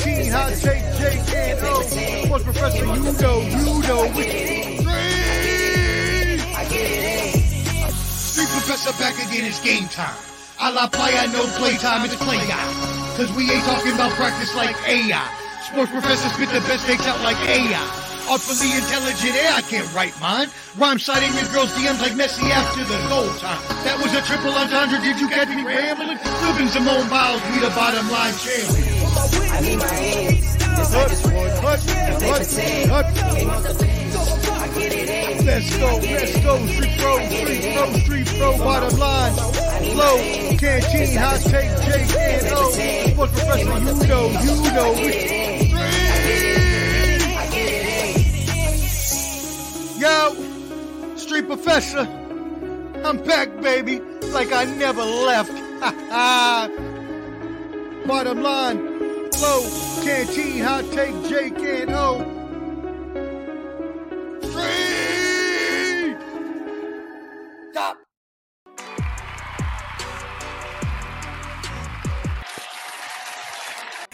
Canteen, Hot Take, Jake, and O. Sports Professor, you know, you know which three. Street Professor back again, it's game time. A la playa, no playtime, it's play guy. Cause we ain't talking about practice like AI. Sports Professor spit the best takes out like AI. Artfully intelligent, yeah, I can't write mine. Rhyme citing your girl's DMs like Messi after the goal time. That was a triple entendre, did you catch me rambling? Flipping Simone Biles, we the bottom line champion. I need my hands. Just like it's war. Hut, hut, hut. Let's go, let's go, street pro, street pro, street pro, bottom line. Flow, canteen, hot take, Jake, and O. Sports professor, you know, you know three. Yo, street professor, I'm back, baby, like I never left. bottom line, flow, canteen, hot take, Jake, and O. Three. Stop.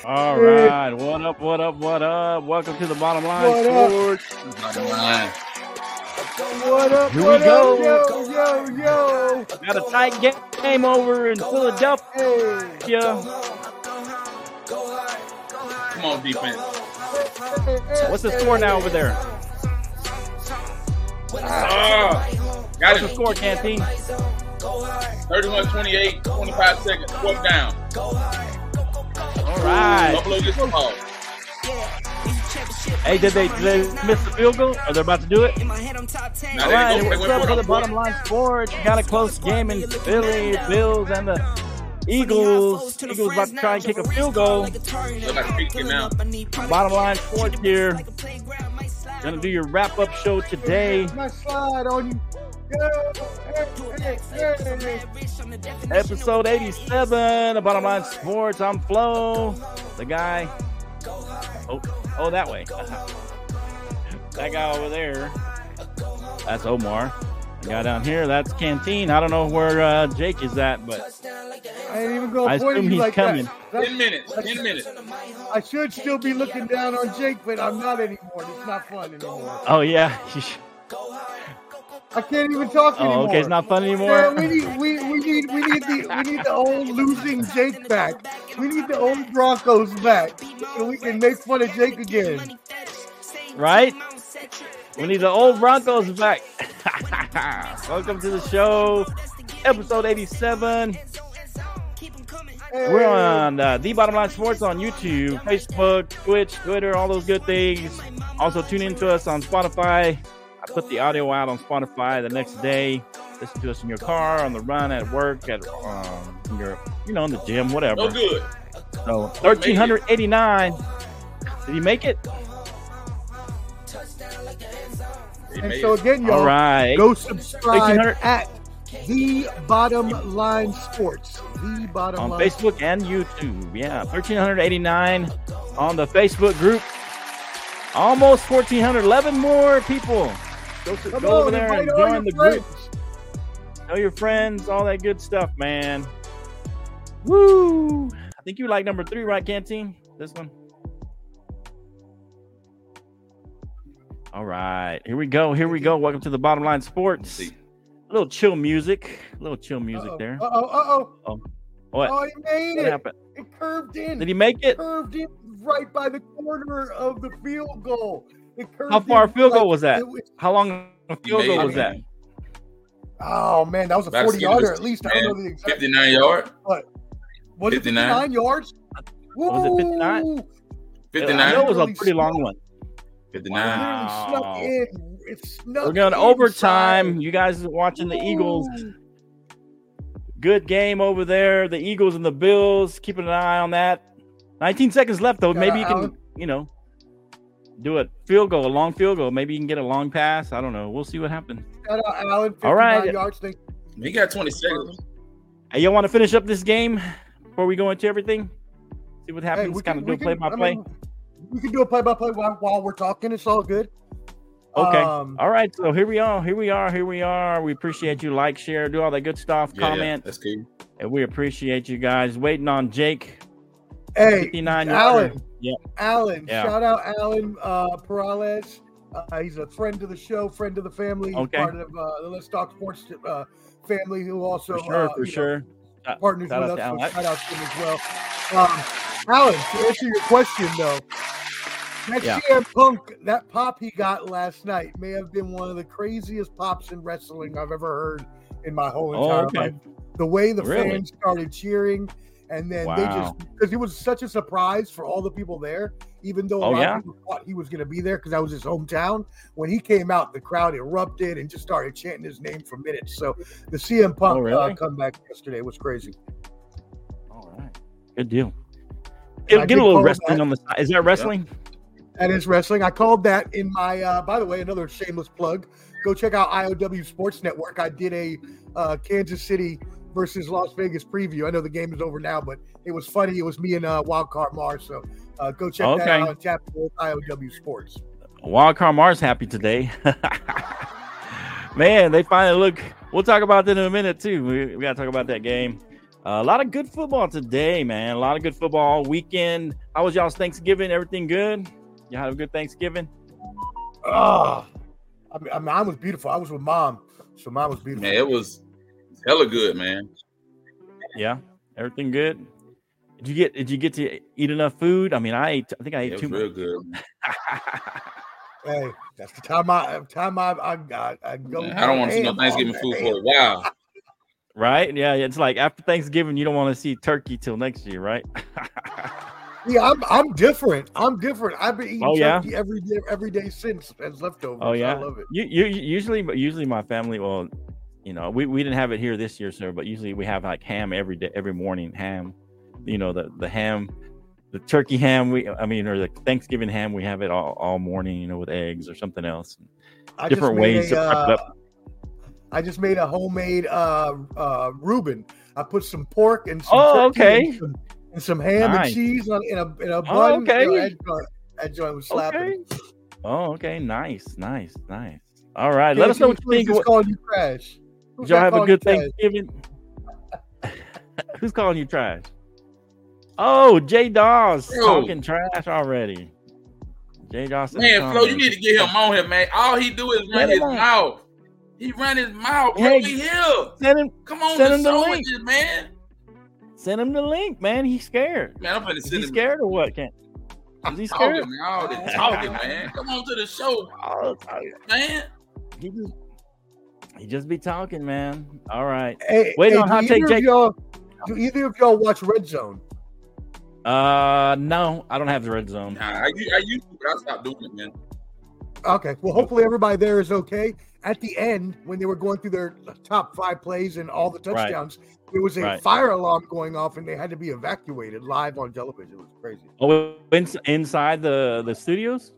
All right. What up? What up? What up? Welcome to the bottom line What up? Bottom line. What up? Here we what go. up? Yo, yo, yo. Got a tight game over in Philadelphia. Hey. On, defense. What's the score now over there? Ah, got What's the score, Canteen? 31 28, 25 seconds. Fourth down. All right. Buffalo gets the ball. Hey, did they, did they miss the field goal? Are they about to do it? Now All they right. go, they What's went up for for the bottom fourth. line sports? Got a close game in Philly, Bills, and the Eagles. Eagles about to try and kick a field goal. Like a kick him out. Bottom line sports here. Gonna do your wrap up show today. Episode 87 of Bottom Line Sports. I'm Flo, the guy. Oh, oh, that way. that guy over there. That's Omar. The guy down here, that's Canteen. I don't know where uh, Jake is at, but I ain't even gonna I point assume he's like coming. that. That- 10 minutes. 10 minutes. I should still be looking down on Jake, but I'm not anymore. It's not fun anymore. oh yeah. I can't even talk anymore. oh, okay, it's not fun Yeah, anymore. we need we, we need we need the we need the old losing Jake back. We need the old Broncos back so we can make fun of Jake again. right? We need the old Broncos back. Welcome to the show, episode 87. We're on uh, The Bottom Line Sports on YouTube, Facebook, Twitch, Twitter, all those good things. Also, tune in to us on Spotify. I put the audio out on Spotify the next day. Listen to us in your car, on the run, at work, at um, in your, you know, in the gym, whatever. No good. So, 1389. Did you make it? And so again, y'all, All right. go subscribe at the Bottom Line Sports. The Bottom on Line. Facebook and YouTube. Yeah, 1389 on the Facebook group. Almost 1400, 11 more people. Go, to, Come go over there and join your the group. friends. Tell your friends, all that good stuff, man. Woo! I think you like number three, right, Canteen? This one. All right, here we go. Here we go. Welcome to the Bottom Line Sports. A little chill music. A little chill music Uh-oh, there. Uh-oh, uh-oh. Oh, what? Oh, he made What it. happened? It curved in. Did he make it? curved in right by the corner of the field goal. It curved How far in a field goal was that? was- How long a field goal was that? oh man, that was a About 40 yarder at least. I don't know the exact. 59 yard. Was it 59? 59 yards? Was it 59? Woo! I know 59. it was a pretty long one. 59. Literally snuck in. It snuck We're going to overtime. You guys are watching the Eagles. Good game over there. The Eagles and the Bills. Keeping an eye on that. 19 seconds left, though. Maybe you can, you know, do a field goal, a long field goal. Maybe you can get a long pass. I don't know. We'll see what happens. Shout out Allen. All right. yards. Thank He got 20 seconds. Hey, you want to finish up this game before we go into everything? See what happens. we kind can- of do a we play can- by I play. mean, we can do a play by play while while we're talking. It's all good. Okay. Um, all right. So here we are. Here we are. Here we are. We appreciate you. Like, share, do all that good stuff. Yeah, yeah, comment. that's cool. And we appreciate you guys waiting on Jake. Hey, 59 Alan. yarder. Yeah. Alan, Yeah. shout out Alan uh, Perales. Uh, he's a friend of the show, friend of the family, Okay. part of uh, the Let's Talk Sports uh, family, who also For sure, uh, for you know, sure. Partners shout with us. So shout out to him as well. Um, Alan, to answer your question though, that Yeah. CM Punk, that pop he got last night may have been one of the craziest pops in wrestling I've ever heard in my whole Oh, entire okay. life. The way the Really? fans started cheering, and then they just because it was such a surprise for all the people there, even though a Oh, lot yeah? of people thought he was going to be there because that was his hometown. When he came out, the crowd erupted and just started chanting his name for minutes. So the CM Punk Oh, really? uh, comeback yesterday was crazy. All right. Good deal. Get, a little wrestling that. on the side. Is that wrestling? That is wrestling. I called that in my. Uh, by the way, another shameless plug. Go check out IOW Sports Network. I did a uh, Kansas City versus Las Vegas preview. I know the game is over now, but it was funny. It was me and uh, Wildcard Mars. So uh, go check that out on tap with IOW Sports. Wildcard Mars happy today. Man, they finally look. We'll talk about that in a minute too. We, we got to talk about that game. Uh, a lot of good football today, man. A lot of good football weekend. How was y'all's Thanksgiving? Everything good? You had a good Thanksgiving? Oh, I mean, I mine was beautiful. I was with mom, so mine was beautiful. Man, it was hella good, man. Yeah, everything good. Did you get? Did you get to eat enough food? I mean, I ate. I think I ate It too was real much. good. Hey, that's the time I time I I, I, I go. Man, I don't want to see no Thanksgiving all food for a while. right? Yeah, it's like after Thanksgiving, you don't want to see turkey till next year, right? Yeah, I'm I'm different. I'm different. I've been eating Oh, yeah? turkey every day every day since as leftovers. Oh yeah, I love it. You, you usually, usually my family will, you know, we, we didn't have it here this year, sir. But usually we have like ham every day, every morning. Ham, you know, the the ham, the turkey ham. We, I mean, or the Thanksgiving ham. We have it all, all morning, you know, with eggs or something else. I Different ways a, to prep it uh, up. I just made a homemade uh uh Reuben. I put some pork and some Oh, okay. and, some, and some ham Nice. and cheese on, in a in a oh, bun. Oh, okay. You know, that, joint, that joint was slapping. Okay. Oh, okay. Nice, nice, nice. All right. Let us know what you think. just calling you trash? Who's y'all have a good? Thanksgiving? Who's calling you trash? Oh, Jay Dawes Bro. talking trash already. Jay Dawes. in the Man, Flo, you need to get him on here, man. All he do is run his on. mouth. He run his mouth, bro. Hey, we here. Send him, Come on, send the him the show link. with man. Send him the link, man. He's scared. Man, I'm finna Is send he him. scared or what? Can't. Is he talking, scared? man. All this talking, man. Come on to the show, man. he just, he just be talking, man. All right. Hey, Wait hey, on do Hot Take either of Jake. y'all- Do either of y'all watch Red Zone? Uh, no, I don't have the red zone. Nah, I, u- I used to, but I stopped doing it, man. Okay. Well, hopefully everybody there is okay. At the end, when they were going through their top five plays and all the Right. touchdowns, there was a Right. fire alarm going off and they had to be evacuated live on television. It was crazy. Oh, ins- inside the the studios.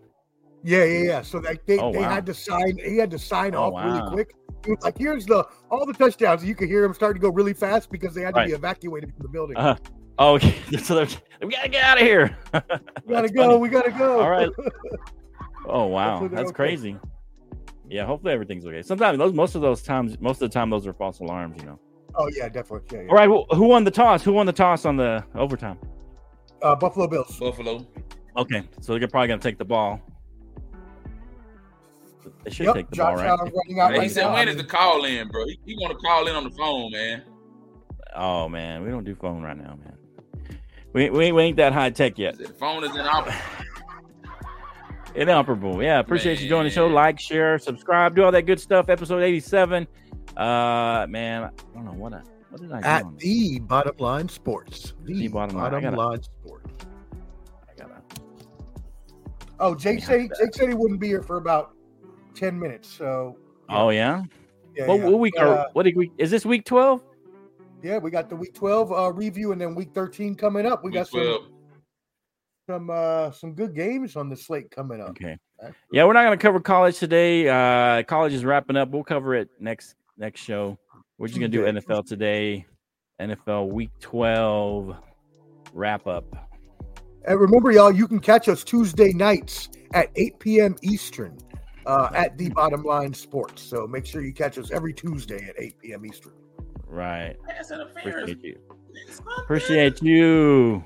Yeah, yeah, yeah. So like they, Oh, they wow. had to sign. He had to sign Oh, off wow. really quick. He was like, "Here's the all the touchdowns." You could hear him starting to go really fast because they had to be evacuated from the building. Uh, Oh, okay. so they're, we gotta get out of here. we gotta go. funny. We gotta go. All right. Oh wow, Hopefully that's okay. crazy. Yeah, hopefully everything's okay. Sometimes those, most of those times, most of the time, those are false alarms. You know. oh yeah, definitely. Yeah, yeah. All right, wh- who won the toss? Who won the toss on the overtime? Uh, Buffalo Bills. Buffalo. Okay, so they're probably gonna take the ball. They should Yep. take the Josh ball, right? Allen running out Man, he right said, now. when I is the call in, bro? He, he want to call in on the phone, man. Oh man, we don't do phone right now, man. We, we, we ain't that high tech yet. The phone is in op- Inoperable. Yeah, appreciate you joining the show. Like, share, subscribe, do all that good stuff. Episode 87. Uh man, I don't know what I what did I do at on this? the bottom line sports. The, The Bottom Line. I bottom gotta- line sports. I gotta Oh, Jake said Jake said he wouldn't be here for about ten minutes. So Oh yeah. yeah, What, yeah. what week are uh, what did we is this week 12? yeah, we got the week twelve uh, review and then week thirteen coming up. We Week got 12. some some uh some good games on the slate coming up. Okay. Yeah, we're not gonna cover college today. Uh college is wrapping up. We'll cover it next next show. We're just gonna do NFL today. NFL week 12 wrap up. And remember, y'all, you can catch us Tuesday nights at 8 p.m. Eastern uh, at the Bottom Line Sports. So make sure you catch us every Tuesday at 8 p.m. Eastern. Right. Appreciate you. Appreciate you.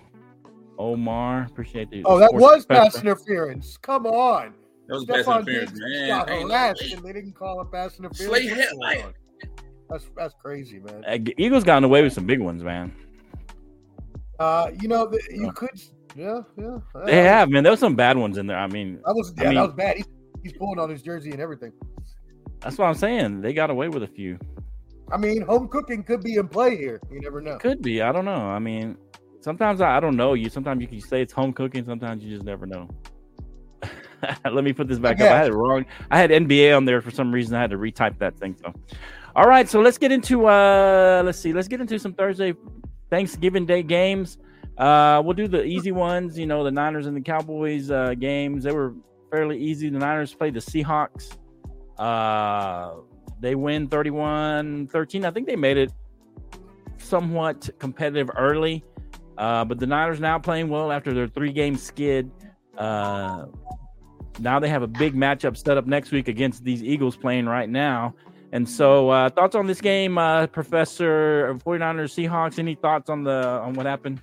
Omar. Appreciate the. Oh, that was professor. pass interference. Come on. That was pass Stefon interference, Diggs man. got Ain't no harassed way. and they didn't call it pass interference. Slay What's hit like- That's that's crazy, man. Uh, Eagles gotten away with some big ones, man. Uh, you know, the, you Oh. could, yeah, yeah. They Uh, have, man. There was some bad ones in there. I mean, That was I yeah, mean- that was bad. He, he's pulling on his jersey and everything. that's what I'm saying. They got away with a few. I mean, home cooking could be in play here. You never know. Could be. I don't know. I mean, sometimes I, I don't know. You sometimes you can say it's home cooking. Sometimes you just never know. Let me put this back up. I had it wrong. I had NBA on there for some reason. I had to retype that thing. So, all right. So let's get into uh, let's see. Let's get into some Thursday Thanksgiving Day games. Uh, we'll do the easy ones. You know, the Niners and the Cowboys uh, games. They were fairly easy. The Niners played the Seahawks. Uh, they win 31-13. I think they made it somewhat competitive early. Uh, but the Niners now playing well after their three game skid. Uh, now they have a big matchup set up next week against these Eagles playing right now. And so, uh, thoughts on this game, uh, Professor 49ers Seahawks? Any thoughts on the on what happened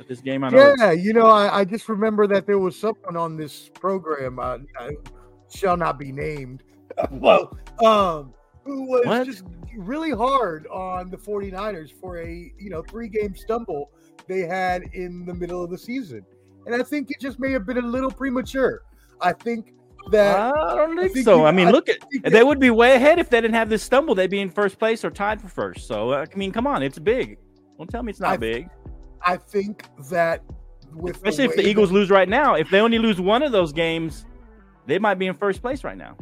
at this game? I know Yeah, you know, I, I just remember that there was someone on this program, uh, I shall not be named, well, um, who was What? just really hard on the 49ers for a, you know, three game stumble they had in the middle of the season. And I think it just may have been a little premature. I think that I don't think, think so. you- I mean, I look at they that- would be way ahead if they didn't have this stumble. They'd be in first place or tied for first. So uh, I mean, come on, it's big. Don't tell me it's not I- big. I think that with Especially if the Eagles that- lose right now. If they only lose one of those games, they might be in first place right now.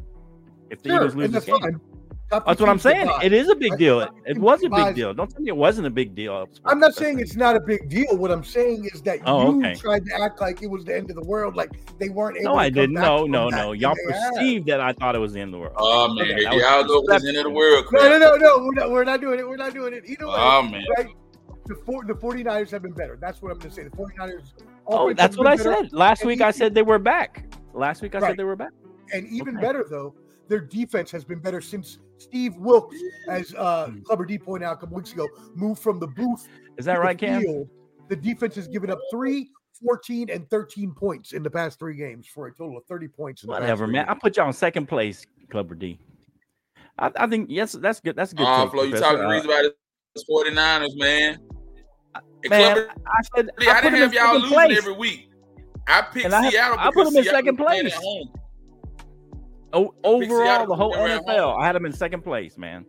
If the Sure, Eagles lose this game. fine. Top That's what I'm saying. It is a big Right? deal. Top It was a big deal. Don't tell me it wasn't a big deal. I'm not saying it's not a big deal. What I'm saying is that Oh, you okay. tried to act like it was the end of the world, like they weren't able. No, to I didn't. No, no, no. Y'all they have. perceived that I thought it was the end of the world. Oh man, Okay, here that was y'all go with this end of the world No, crap. no, no, no. We're not, we're not doing it. We're not doing it. Either way, Oh man, right? The, four, the 49ers have been better. That's what I'm going to say. The 49ers. Oh, that's what I better, said. Last and week I said they were back. Last week I Right. said they were back. And even Okay. better, though, their defense has been better since Steve Wilks, as uh, Hmm. Clubber D pointed out a couple weeks ago, moved from the booth Is that right, Cam? field. The defense has given up three, 14, and 13 points in the past three games for a total of 30 points. In Whatever, three man. I put you on second place, Clubber D. I, I think yes, that's good. That's a good. oh take, Flo, you Professor. talking the Uh, reason about the 49ers, man. And man, Clubber, I said I, I put didn't in have y'all second losing place. every week. I picked And I- Seattle. I put them in Seattle second was playing at place. home. O- overall, the whole NFL. I had him in second place, man.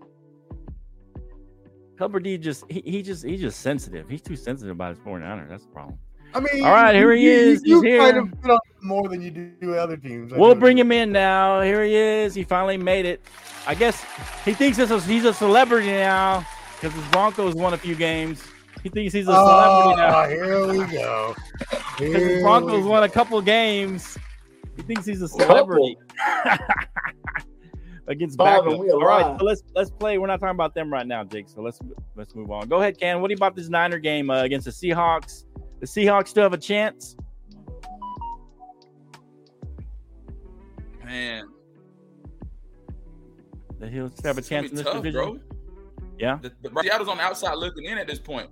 Clubber D just he, he just he's just sensitive. He's too sensitive about his 49ers. That's the problem. I mean, All right, here he you- is. You, He's you kind here. of put on more than you do other teams. I We'll know. bring him in now. Here he is. He finally made it. I guess he thinks this is, he's a celebrity now because his Broncos won a few games. He thinks he's a Oh, celebrity ah, now here we go. because his Broncos won a couple games. He thinks he's a celebrity against Bob, backup. All right, so let's let's play. We're not talking about them right now, Jake. So let's let's move on. Go ahead, Ken. What do you about this Niner game uh, against the Seahawks? The Seahawks still have a chance. Man, That he'll still have a it's chance in this tough, division. bro. Yeah, The, the, Seattle's on the outside looking in at this point.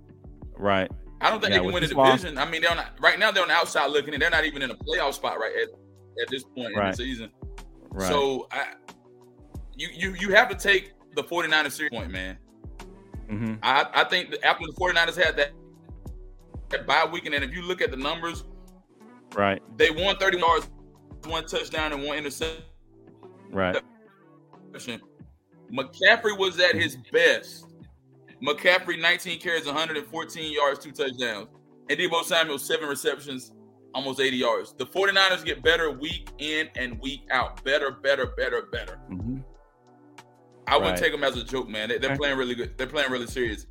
right. I don't think Yeah, they can win the this loss- division. I mean, they're on, right now they're on the outside looking in. They're not even in a playoff spot right at, this point in the season. Right. So I, you you you have to take the 49ers serious point, man. hmm I, I think after the 49ers had that, that bye weekend, and if you look at the numbers, Right. they won 30 yards, one touchdown, and one interception. Right. McCaffrey was at his best. McCaffrey, 19 carries, 114 yards, two touchdowns. And Deebo Samuel, seven receptions, almost 80 yards. The 49ers get better week in and week out. Better, better, better, better. hmm I wouldn't take them as a joke, man. They, they're Okay. playing really good. They're playing really serious.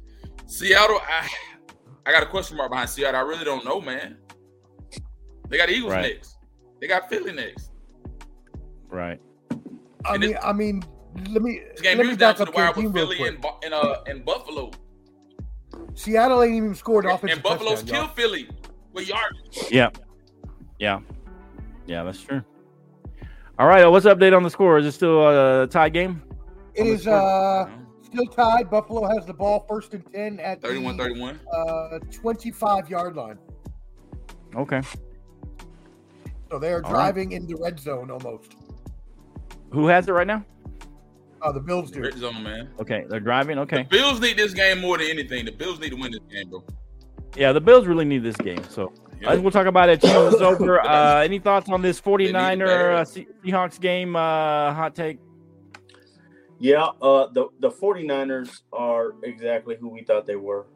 Seattle, I, I got a question mark behind Seattle. I really don't know, man. They got Eagles Right. next. They got Philly next. Right. I And mean, I mean, let me This game let me down back to the up wire with Philly and, and, uh, and Buffalo. Seattle ain't even scored an And, offensive and Buffalo's touchdown, y'all. Philly with yards. Yeah. Yeah. Yeah, that's true. All right. uh, What's the update on the score? Is it still a tie game? It on the is score? uh still tied. Buffalo has the ball first and ten at 31 31. uh, 25 yard line. Okay. So they are All right. driving the red zone almost. Who has it right now? Uh, the Bills do. Red zone, man. Okay, they're driving. The Okay. Bills need this game more than anything. The Bills need to win this game, bro. Yeah, the Bills really need this game. So Yeah. Uh, we'll talk about it. Is over. Uh, any thoughts on this need it 49er uh, Se- Seahawks game? Uh, hot take. Yeah, uh, the the 49ers are exactly who we thought they were.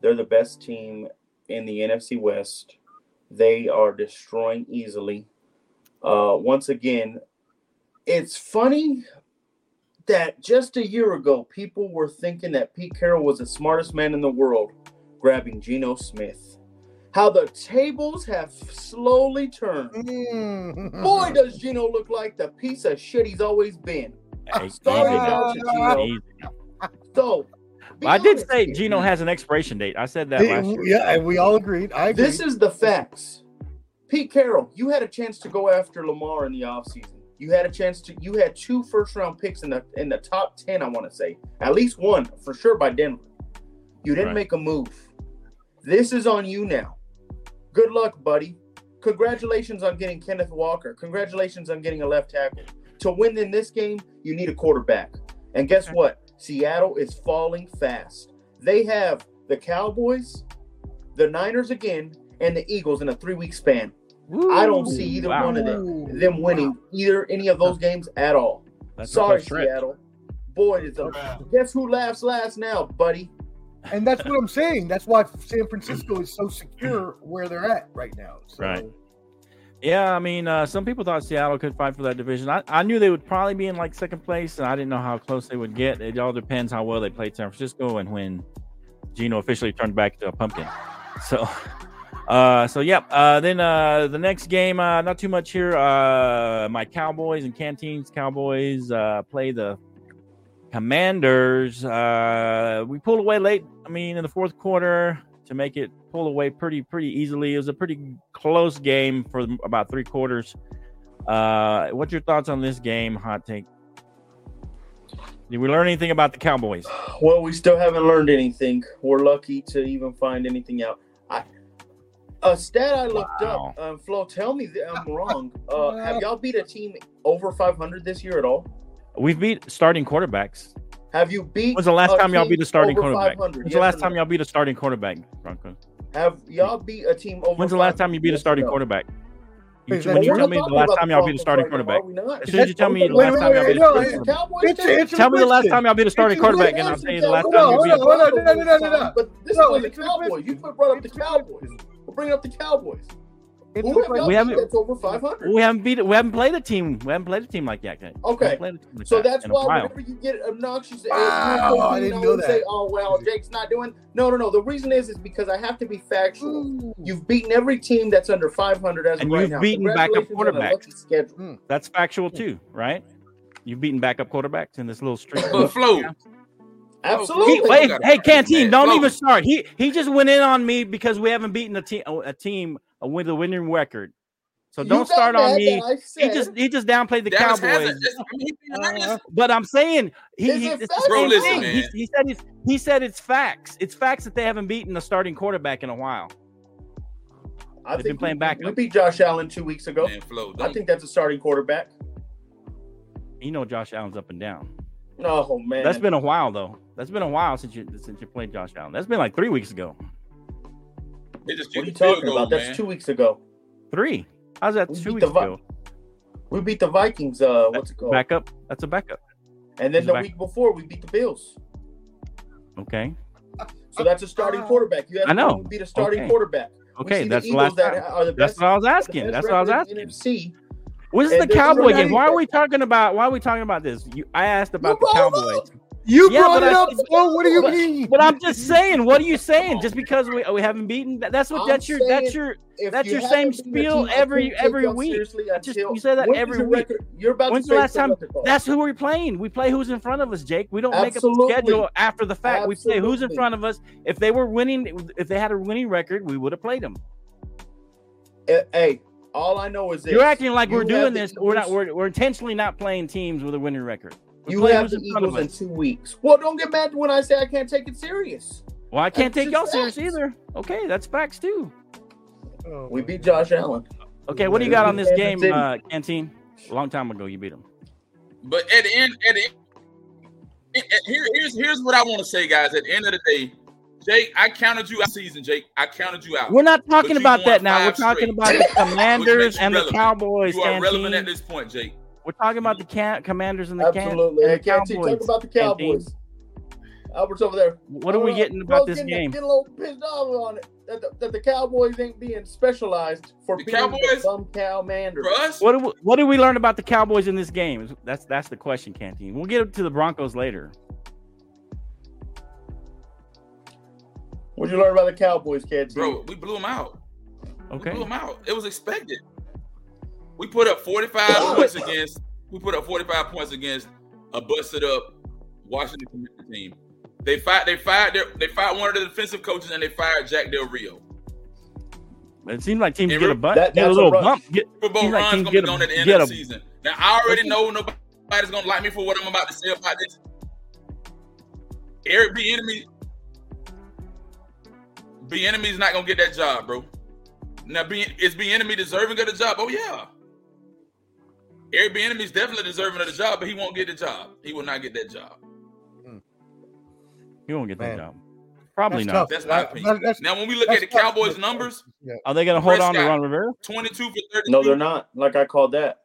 They're the best team in the NFC West. They are destroying easily. Uh, once again, it's funny that just a year ago, people were thinking that Pete Carroll was the smartest man in the world, grabbing Geno Smith. How the tables have slowly turned. Mm. Boy, does Geno look like the piece of shit he's always been. Hey, Sorry about you, Geno. Easy. So, Well, I did say here. Geno has an expiration date. I said that Hey, last year. yeah, and we all agreed. I agree. This is the facts. Pete Carroll, you had a chance to go after Lamar in the offseason. You had a chance to you had two first round picks in the in the top 10, I want to say. At least one for sure by Denver. You didn't Right. make a move. This is on you now. Good luck, buddy. Congratulations on getting Kenneth Walker. Congratulations on getting a left tackle. To win in this game, you need a quarterback. And guess what? Seattle is falling fast. They have the Cowboys, the Niners again, and the Eagles in a three week span. I don't see either Wow. one of them them winning either any of those games at all. That's Sorry. Seattle. Boy, it's a, guess who laughs last now, buddy? And that's what I'm saying. That's why San Francisco is so secure where they're at right now. So, Right. Yeah, I mean, uh, some people thought Seattle could fight for that division. I, I knew they would probably be in like second place, and I didn't know how close they would get. It all depends how well they played San Francisco and when Geno officially turned back to a pumpkin. So, uh, so yep. Uh, then uh, the next game, uh, not too much here. Uh, my Cowboys and Canteens Cowboys uh, play the Commanders. Uh, we pulled away late. I mean, in the fourth quarter to make it pull away pretty pretty easily. It was a pretty close game for about three quarters. Uh, what's your thoughts on this game? Hot take. Did we learn anything about the Cowboys? Well, we still haven't learned anything. We're lucky to even find anything out. I a stat I looked Wow. up, um, Flo, tell me that I'm wrong. Uh, have y'all beat a team over 500 this year at all? We've beat starting quarterbacks. Have you beat? When's the last time y'all beat a starting quarterback? 500? When's Yes the last time no? y'all beat a starting quarterback, Bronco? Have y'all beat a team over? When's the last time you beat a starting no? quarterback? You, when that- you tell me the last time y'all beat a starting quarterback. are? As soon as you tell me the last time y'all beat a starting quarterback. Cowboys Answer- did? answer Tell me the last time y'all beat a starting quarterback, and I'll Answer tell you the the last time you beat. on, hold on. No, no, no, no, no. But this No, is the answer Cowboys. You put brought up the Cowboys. We're bringing up the Cowboys. Answer Who the have question. We haven't- that's over 500? We haven't beat. We haven't played a team. We haven't played a team like that. yet. Okay. haven't played a team like So that that's why while. whenever you get obnoxious, Wow, and I didn't know Say, oh well, Jake's not doing. No, no, no. The reason is is because I have to be factual. Ooh. You've beaten every team that's under 500 as of And right you've now. beaten backup Congratulations on a quarterbacks. lucky schedule. Hmm. That's factual too, right? You've beaten backup quarterbacks in this little streak. But Flo, Absolutely. He, wait, hey, Canteen, don't Flo. even start. He he just went in on me because we haven't beaten a team a team with a winning record. So don't start on me. He just he just downplayed the Dallas Cowboys. hasn't. It's- I mean, he beat the Niners. Uh, But I'm saying he, he it it's? Bro, listen, man. He, he said it's, he said it's facts. It's facts that they haven't beaten a starting quarterback in a while. I They've think been playing back. backup. We beat Josh Allen two weeks ago. Man, Flo, I think that's a starting quarterback. You know Josh Allen's up and down. Oh man, That's been a while though. That's been a while since you since you played Josh Allen. That's been like three weeks ago. They just What are you talking goal, about? That's man. two weeks ago. Three. How's that We two weeks Vi- ago? We beat the Vikings. Uh, what's it called? Backup. That's a backup. and then Who's the back? week before we beat the Bills. Okay. So that's a starting quarterback. You have I know. to beat a starting Okay. quarterback. Okay, that's the the last that time. are the That's what I was asking. That's what I was record in the asking. NFC. What's And the Cowboy game? Why are we talking about? Why are we talking about this? You, I asked about You the brought Cowboys, up. You Yeah, brought but it I- up, Flo. What do you but- mean? but I'm just saying. What are you saying? Just because we, we haven't beaten? That's what. I'm That's your. That's your. That's you your same haven't beaten a spiel every- every week. seriously Just- until- you say that every week. record- You're about When's to the last time? what's it called? That's who we're playing. We play who's in front of us, Jake. We don't make up a schedule after the fact. We play who's in front of us. If they were winning, if they had a winning record, we would have played them. Eh, Hey, all I know is this. You're acting like You we're doing the this. We're not. We're, we're intentionally not playing teams with a winning record. We You have the in Eagles in two weeks. Well, don't get mad when I say I can't take it serious. Well, I can't That's take y'all just serious either. Okay, that's facts too. Oh, We beat Josh Allen. Okay, what do you got on this game, uh, Canteen? A long time ago, you beat them. But at the end, at the end, at- at- here, here's here's what I want to say, guys. At the end of the day, Jake, I counted you out season, Jake. I counted you out. We're not talking about that now. We're talking straight. about the Commanders makes you and the. Cowboys. You are relevant at this point, Jake. We're talking about the can- Commanders and the Can- Absolutely. and Hey, the Cowboys. talk about the Cowboys. Albert's over there. What are we getting bro's about this getting, game? Getting a little pissed off on it that the, that the Cowboys ain't being specialized for The being Cowboys? the bum cow manders. For us, What do we, what did we learn about the Cowboys in this game? That's that's the question, Canteen. We'll get to the Broncos later. What'd you learn about the Cowboys, Canteen? bro, we blew them out. We Okay. blew them out. It was expected. We put up 45 points against. We put up 45 points against a busted up Washington Commanders team. They fired. They fired. Their, they fired one of the defensive coaches, and they fired Jack Del Rio. But it seems like teams And get a re- butt, that- get a that's a little rush. bump. Get, Super Bowl Seems like run's teams gonna get be a- gone at the end of the season. Now I already know nobody's gonna like me for what I'm about to say about this. Eric Bieniemy, B. Enemy's not gonna get that job, bro. Now, B. is Bieniemy deserving of the job? Oh yeah. Eric Bieniemy's definitely deserving of the job, but he won't get the job. He will not get that job. He won't get that Man. job. Probably That's not. tough. That's my That- opinion. that- that's- Now, when we look that's at the tough. Cowboys' numbers, Yeah. Are they going to hold on to Prescott. Ron Rivera? 22 for 30. No, they're not. Like I called that.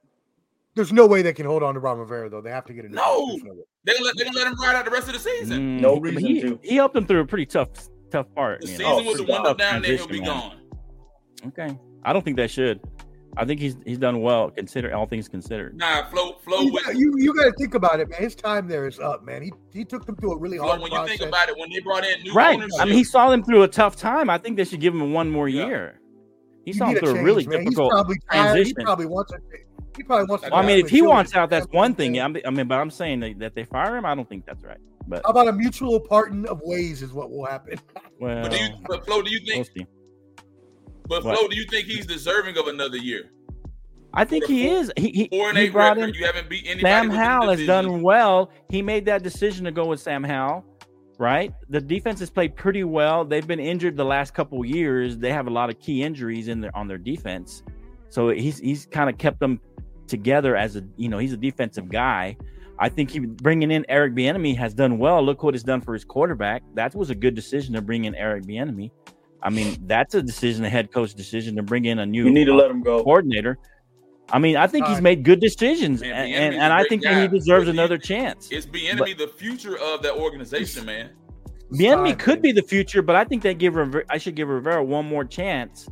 There's no way they can hold on to Ron Rivera though. They have to get a new No. There's way. They're gonna, let, they're gonna let him ride out the rest of the season. Mm, No he- reason he, to. He helped them through a pretty tough, tough part. The you season know. Oh, with the for window sure. down there, he'll be Transition, gone. Okay, I don't think they should. I think he's he's done well, consider all things considered. Nah, Flo, Flo, You, with, you, you got to think about it, man. His time there is up, man. He he took them through a really Flo, hard when you think about it, when they brought in new Right. ownership, I mean, he saw them through a tough time. I think they should give him one more Yeah. year. He You saw them through a change, really man. difficult. He's probably tired. He probably wants a. He probably wants. to Well, I mean, if he maturity. wants out, that's one thing. I mean, I mean, but I'm saying that, that they fire him. I don't think that's right. But How about a mutual parting of ways is what will happen. well, but, do you, but Flo, do you we'll think? But What? Flo, do you think he's deserving of another year? I think he four- is. He he, Four and he eight brought record. in You haven't beat anybody. Sam Howell has done well. He made that decision to go with Sam Howell, right? The defense has played pretty well. They've been injured the last couple years. They have a lot of key injuries in their on their defense, so he's he's kind of kept them together as a you know he's a defensive guy. I think he bringing in Eric Bieniemy has done well. Look what it's done for his quarterback. That was a good decision to bring in Eric Bieniemy. I mean, that's a decision, a head coach decision to bring in a new You need to let him go. coordinator. I mean, I think he's Alright. made good decisions, Man, and, and, I great think that he deserves but he- another chance. It's Bieniemy the future of that organization, man. The enemy could man. be the future, but I think they give Rivera, I should give Rivera one more chance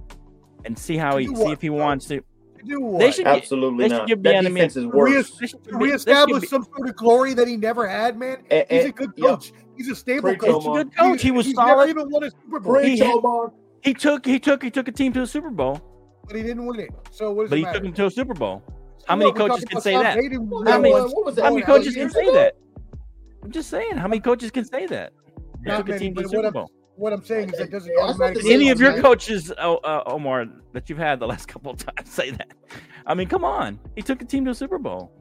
and see how To he see what, if he wants to. To do what? They should- Absolutely They should not. give That Bieniemy- defense is To worse. They should to they should reestablish give- some sort of glory that he never had, man. Eh, He's eh, a good yeah. coach. He's a stable Preach, coach. He's a good coach. He was he's solid. never even won a Super Bowl, Preach, He- Omar. He took he took he took a team to the Super Bowl, but he didn't win it. So what does but it he matter? took him to a Super Bowl. How many coaches can say that? How many- won what was four that? How many and a half coaches can say that? I'm just saying, how many coaches can say that? They Not took a team to a but Super Bowl. What I'm saying is that doesn't Yeah, automatically. Any of your automatic- coaches, oh, uh, Omar, that you've had the last couple of times say that. I mean, come on. He took a team to a Super Bowl.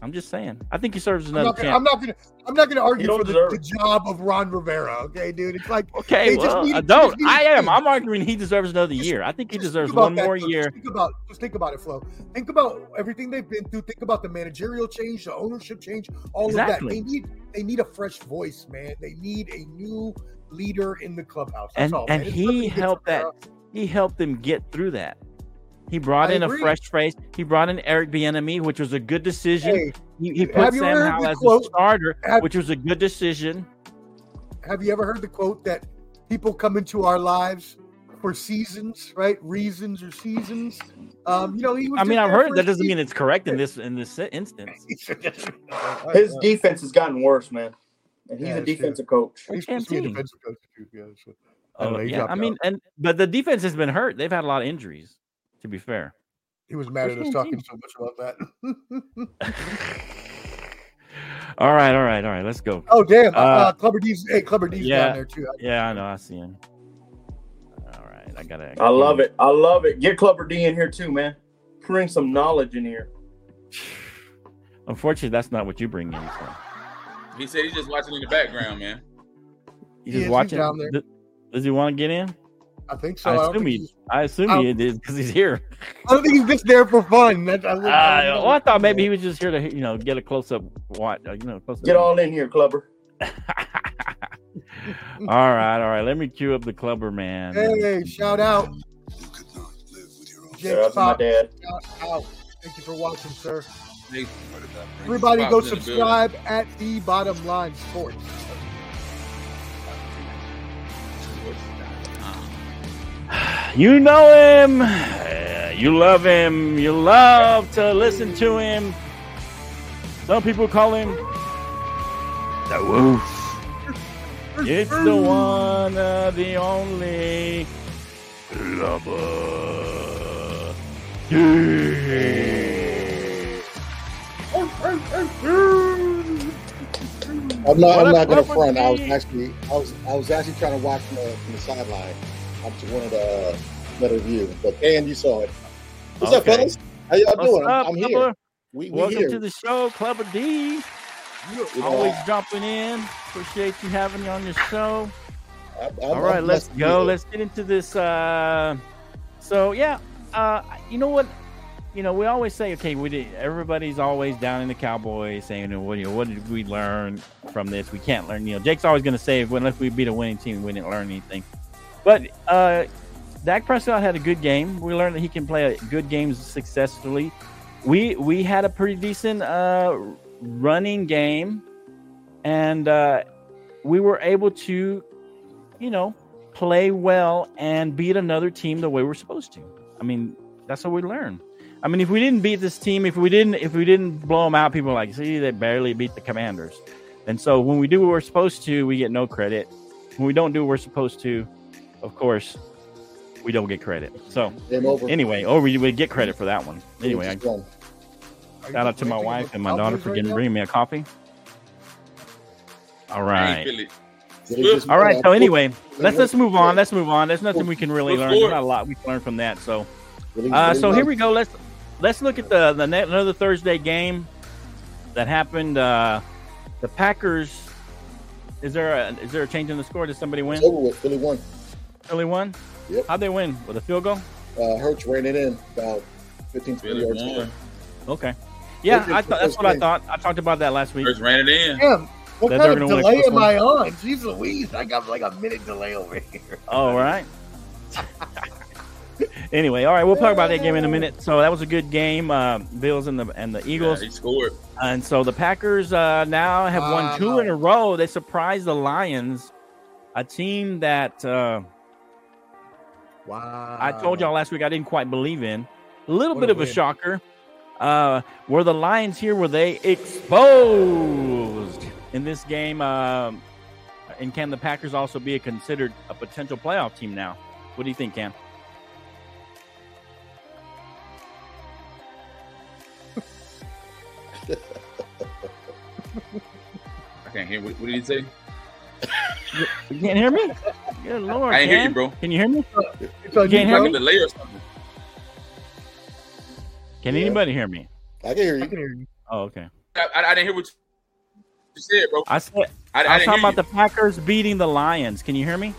I'm just saying. I think he serves I'm another not, gonna, chance. I'm not gonna. I'm not gonna argue for the, the job of Ron Rivera. Okay, dude. It's like Okay, they just well, need- I don't. just I am. I'm arguing he deserves another Just- year. I think he deserves think one that, more Flo. year. Just think about. Just think about it, Flo. Think about everything they've been through. Think about the managerial change, the ownership change, all Exactly. of that. They need. They need a fresh voice, man. They need a new leader in the clubhouse. That's And all, and he helped that. He helped them get through that. He brought I in a fresh face. He brought in Eric Bieniemy, which was a good decision. Hey, he, he put Sam heard Howell as quote? a starter, Have- which was a good decision. have you ever heard the quote that people come into our lives for seasons, right? Reasons or seasons. Um, you know, he was. I mean, I've heard for that doesn't season. mean it's correct in this in this instance. His defense has gotten worse, man. And he's Yeah, a it's true. defensive coach. He's supposed to be a defensive coach too. Yeah, so- I Oh, know, yeah, I mean, out. and but the defense has been hurt. They've had a lot of injuries. To be fair. he was mad at us talking so much about that. all right, all right, all right. Let's go. oh damn! Uh, Uh, Clubber D's. Hey, Clubber D's yeah. down there too. Yeah, I know. I see him. All right, I gotta. I love it. I love it. Get Clubber D in here too, man. Bring some knowledge in here. Unfortunately, that's not what you bring in. So. He said he's just watching in the background, man. He's He just is, he's watching. down there. Does, does he want to get in? I think so. I I, assume think he. he's, I assume I- he did because he's here. I don't think he's just there for fun. That, I, Uh, well, I thought maybe he was just here to you know get a close up watch. uh, You know, close Get all in here, Clubber. all right, all right. Let me cue up the clubber man. Hey, shout out, Shout James out my dad. Shout out. Thank you for watching, sir. Everybody, go in the subscribe at the Bottom Line Sports. You know him. uh, You love him. You love to listen to him. Some people call him the Wolf. It's the one, uh, the only lover. Yeah. I'm not. What I'm not gonna front. I was actually. I was. I was actually trying to watch from the, from the sideline. I just wanted to uh, let a view. But Dan, you saw it. What's up, Okay. fellas? How y'all What's doing? up, I'm, I'm here. We, we Welcome here. to the show, Clubber D. You know, Always I- jumping in. Appreciate you having me on your show. I- I'm- All I'm let's blessed to be go. Let's get into this. Uh, so yeah, uh, you know what? You know, we always say, okay, we did. Everybody's always down in the Cowboys saying, "What, you know, what did we learn from this? We can't learn." You know, Jake's always going to say, "Well, unless we beat a winning team, we didn't learn anything." But uh, Dak Prescott had a good game. We learned that he can play good games successfully. We we had a pretty decent uh, running game, and uh, we were able to, you know, play well and beat another team the way we're supposed to. I mean, that's what we learn. I mean, if we didn't beat this team, if we didn't, if we didn't blow them out, people are like, see, they barely beat the Commanders. And so when we do what we're supposed to, we get no credit. When we don't do what we're supposed to, of course, we don't get credit. So anyway, or we would get credit for that one. Anyway, I, shout out to my wife and my daughter for getting bringing me a coffee. All I right. ain't feel it. Did it just All right. So anyway, let's let's move on. Let's move on. There's nothing we can really learn. There's not a lot we can learn from that. So, uh, so here we go. Let's let's look at the the ne- another Thursday game that happened. Uh, the Packers. Is there a is there a change in the score? Did somebody win? It's over with. Philly won. Philly won. Yep. How'd they win? With a field goal? Uh, Hurts ran it in about 15 20 yards. won. Okay. Yeah, I was thought that's what I thought. I talked about that last week. First ran it in. Damn, what That kind of gonna win a delay am one. I on? Jeez Louise, I got like a minute delay over here. All right. anyway, all right, we'll talk about that game in a minute. So that was a good game. Uh, Bills and the and the Eagles. Yeah, he scored. And so the Packers uh, now have won two in a row. They surprised the Lions, a team that uh, Wow. I told y'all last week I didn't quite believe in. A little What bit a of a shocker. Uh, were the Lions here? Were they exposed in this game? Um, and can the Packers also be considered a potential playoff team now? What do you think, Cam? I can't hear. What, what did he say? You can't hear me? Good lord, I didn't hear you, bro. Can you hear me? It's on Can't hear bro. Like a delay or something. Can Yeah. anybody hear me? I can hear I you. can hear you. Oh, okay. I, I, I didn't hear what you said, bro. I said I, I, I was talking about you. the Packers beating the Lions. Can you hear me?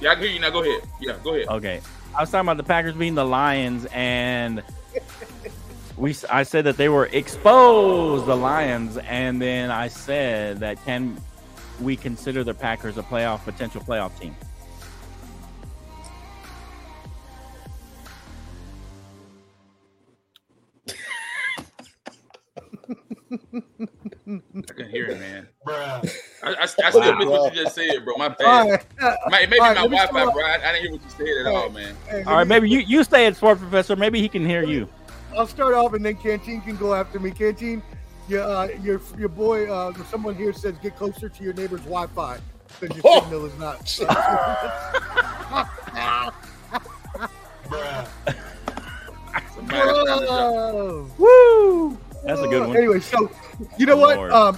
Yeah, I can hear you now. Go ahead. Yeah, go ahead. Okay. I was talking about the Packers beating the Lions, and we s- I said that they were exposed the Lions, and then I said that can we consider the Packers a playoff potential playoff team? I can hear it, man. I, I, I still missed what you just said, bro. My bad. right. Maybe, maybe All right, my let Wi-Fi, bro. I, I didn't hear what you said at all, man. Hey, All right, me- maybe you you stay at Sport Professor. Maybe he can hear you. I'll start off, and then Canteen can go after me. Canteen, your uh, your your boy, uh, someone here says get closer to your neighbor's Wi-Fi because your Oh. signal is not. To Woo! That's a good one. Anyway, so you know what? Um,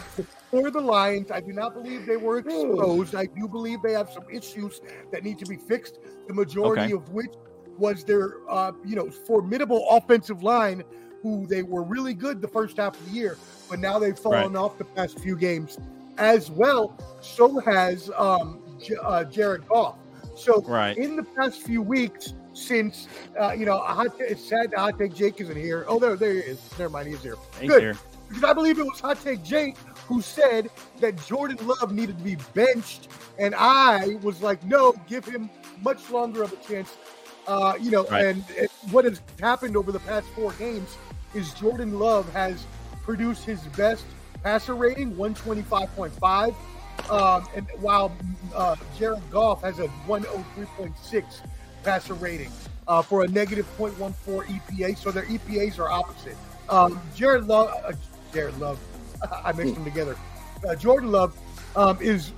for the Lions, I do not believe they were exposed. I do believe they have some issues that need to be fixed. The majority Okay. of which was their, uh, you know, formidable offensive line, who they were really good the first half of the year, but now they've fallen off the past few games. as well. So has um, J- uh, Jared Goff. So Right. in the past few weeks, since uh, you know, hot it's sad that hot take Jake isn't here. Oh, there, there he is. Never mind, he's here. He's Good. here. Because I believe it was hot take Jake who said that Jordan Love needed to be benched, and I was like, no, give him much longer of a chance. Uh, you know, Right. and, and what has happened over the past four games is Jordan Love has produced his best passer rating, 125.5. Um, and while uh, Jared Goff has a 103.6 passer rating uh, for a negative 0.14 EPA, so their EPAs are opposite. Um, Jared Love, uh, Jared Love, I mixed them together. Uh, Jordan Love um, is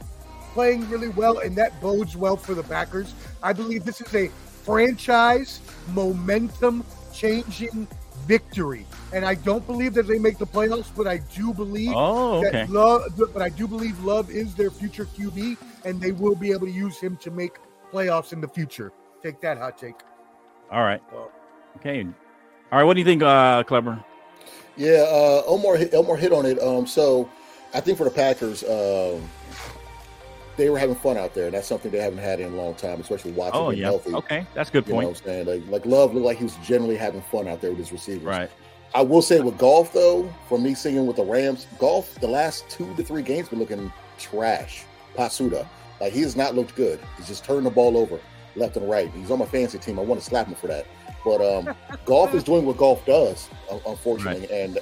playing really well, and that bodes well for the Packers. I believe this is a franchise momentum changing victory, and I don't believe that they make the playoffs, but I do believe Oh, okay. that Love, but I do believe Love is their future QB, and they will be able to use him to make playoffs in the future. Take that hot take. All right. Okay. All right. What do you think, uh, Clubber? Yeah, uh, Omar hit, Omar hit on it. Um, so I think for the Packers, um, they were having fun out there. And that's something they haven't had in a long time, especially watching Oh, them yeah. healthy. Okay. That's a good You know what I'm point. saying? Like, like Love looked like he was generally having fun out there with his receivers. Right. I will say with Goff though, for me singing with the Rams, Goff the last two to three games been looking trash. Pasuda, like he has not looked good. He's just turning the ball over left and right. He's on my fantasy team. I want to slap him for that. But um, Goff is doing what Goff does, un- unfortunately, and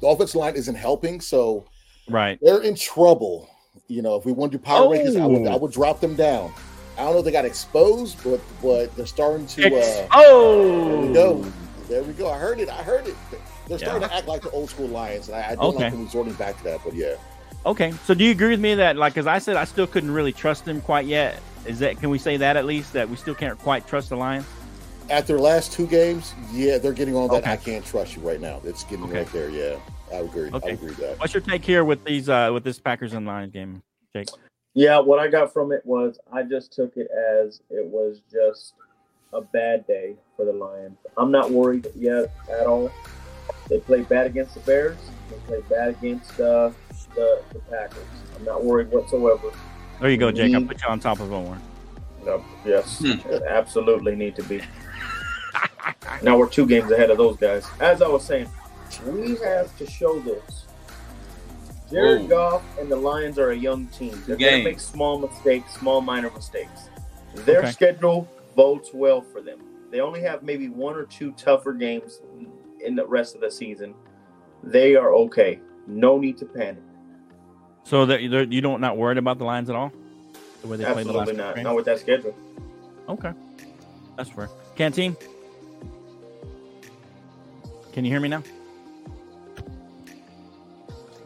the offensive line isn't helping. So Right. they're in trouble. You know, if we want to do power rankings, I would Oh. I would drop them down. I don't know if they got exposed, but but they're starting to. Uh, oh. there we go. There we go. I heard it. I heard it. They're starting Yeah. to act like the old school Lions, and I, I don't Okay. like them resorting back to that. But yeah, Okay. So do you agree with me that, like, as I said, I still couldn't really trust them quite yet? Is that, can we say that at least, that we still can't quite trust the Lions? after the last two games, yeah, they're getting on that. Okay. I can't trust you right now. It's getting Okay. right there. Yeah, I agree. Okay. I Okay. agree with that. What's your take here with these, uh, with this Packers and Lions game, Jake? Yeah, what I got from it was I just took it as it was just a bad day for the Lions. I'm not worried yet at all. They played bad against the Bears. They played bad against uh, the, the Packers. I'm not worried whatsoever. There you go, Jake. I Me- put you on top of Omar. No, yes, Hmm. absolutely need to be. now we're two games ahead of those guys. As I was saying, we have to show this. Jared Whoa. Goff and the Lions are a young team. They're going to make small mistakes, small minor mistakes. Their Okay. schedule votes well for them. They only have maybe one or two tougher games in the rest of the season. They are okay. No need to panic. So that you're- you don't not worried about the Lions at all? The way they played the last not. games? Not with that schedule. Okay, that's fair. Canteen, can you hear me now?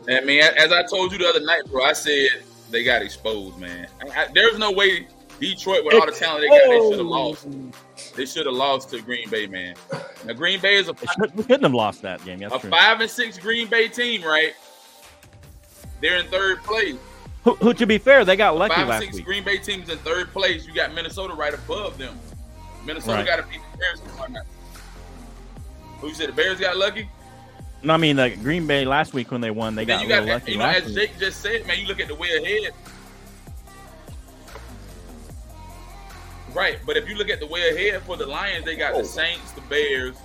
And man, as I told you the other night, bro, I said they got exposed, man. I, I, there's no way Detroit, with all the talent they got, they should have lost. They should have lost to Green Bay, man. Now Green Bay is a, They We couldn't have lost that game. That's a true. five and six Green Bay team, right? They're in third place. Who, who, to be fair, they got lucky Five and last six week. Green Bay teams in third place. You got Minnesota right above them. Minnesota Right. got to beat the Bears. Who said the Bears got lucky? No, I mean, like Green Bay last week when they won, they then got you a got, little lucky. you know, as week. Jake just said, man, you look at the way ahead. Right, but if you look at the way ahead for the Lions, they got Oh. the Saints, the Bears,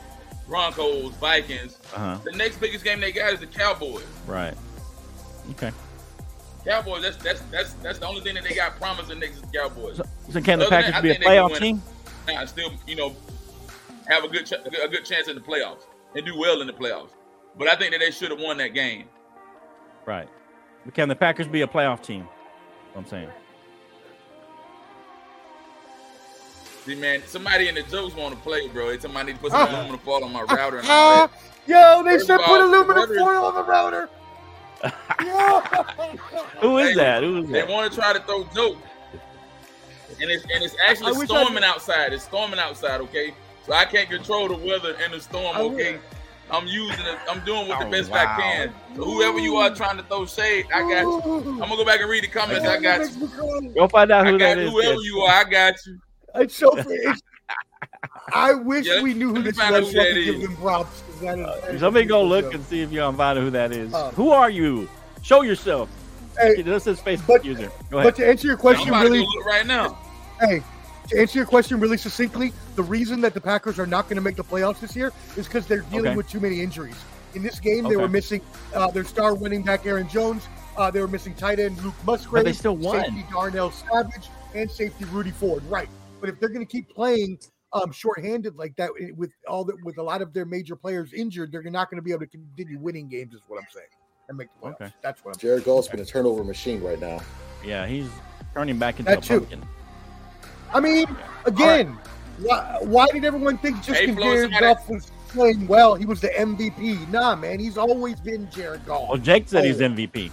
Broncos, Vikings. Uh-huh. The next biggest game they got is the Cowboys. Right. Okay. Cowboys, that's that's that's that's the only thing that they got promising next is the Cowboys. So, so can the Other Packers be a think they can playoff team? Now, still, you know, have a good ch- a good chance in the playoffs and do well in the playoffs. But I think that they should have won that game. Right. But can the Packers be a playoff team? That's what I'm saying. See, man, somebody in the jokes want to play, bro. They somebody need to put some Ah. aluminum foil on my router and all that. Yo, they First said of put aluminum foil on the router. Who is Hey, that? Who is They that? want to try to throw jokes, and it's and it's actually wish I storming outside. It's storming outside, okay? So I can't control the weather and the storm, I okay? Wish. I'm using it. I'm doing what the Oh, best wow. I can. So whoever you are trying to throw shade, I got you. I'm gonna go back and read the comments. I got you. Go find out I who got that is. whoever kid. you are. I got you. It's so. It's, I wish Yeah, we knew who this find was who so I could give is. them props. 'cause that is- that is Somebody a go look show. and see if you can find out who that is. Uh. who are you? Show yourself. Hey, this is Facebook but- user. Go ahead. But to answer your I'm question, about to really, go look right now. hey, to answer your question really succinctly, the reason that the Packers are not going to make the playoffs this year is because they're dealing Okay. with too many injuries. In this game, they were missing uh, their star running back Aaron Jones. Uh, they were missing tight end Luke Musgrave, But they still won. safety Darnell Savage, and safety Rudy Ford. Right, but if they're going to keep playing um, shorthanded like that eh, with all the, with a lot of their major players injured, they're not going to be able to continue winning games. Is what I'm saying, and make the playoffs. Okay. That's what I'm. Jared Goff's been a turnover machine right now. Yeah, he's turning back into That a too. Pumpkin. I mean, again, why, why did everyone think just Hey, because Flo, Jared Goff was playing well, he was the MVP? Nah, man, he's always been Jared Goff. Well, Jake said he's Oh. MVP.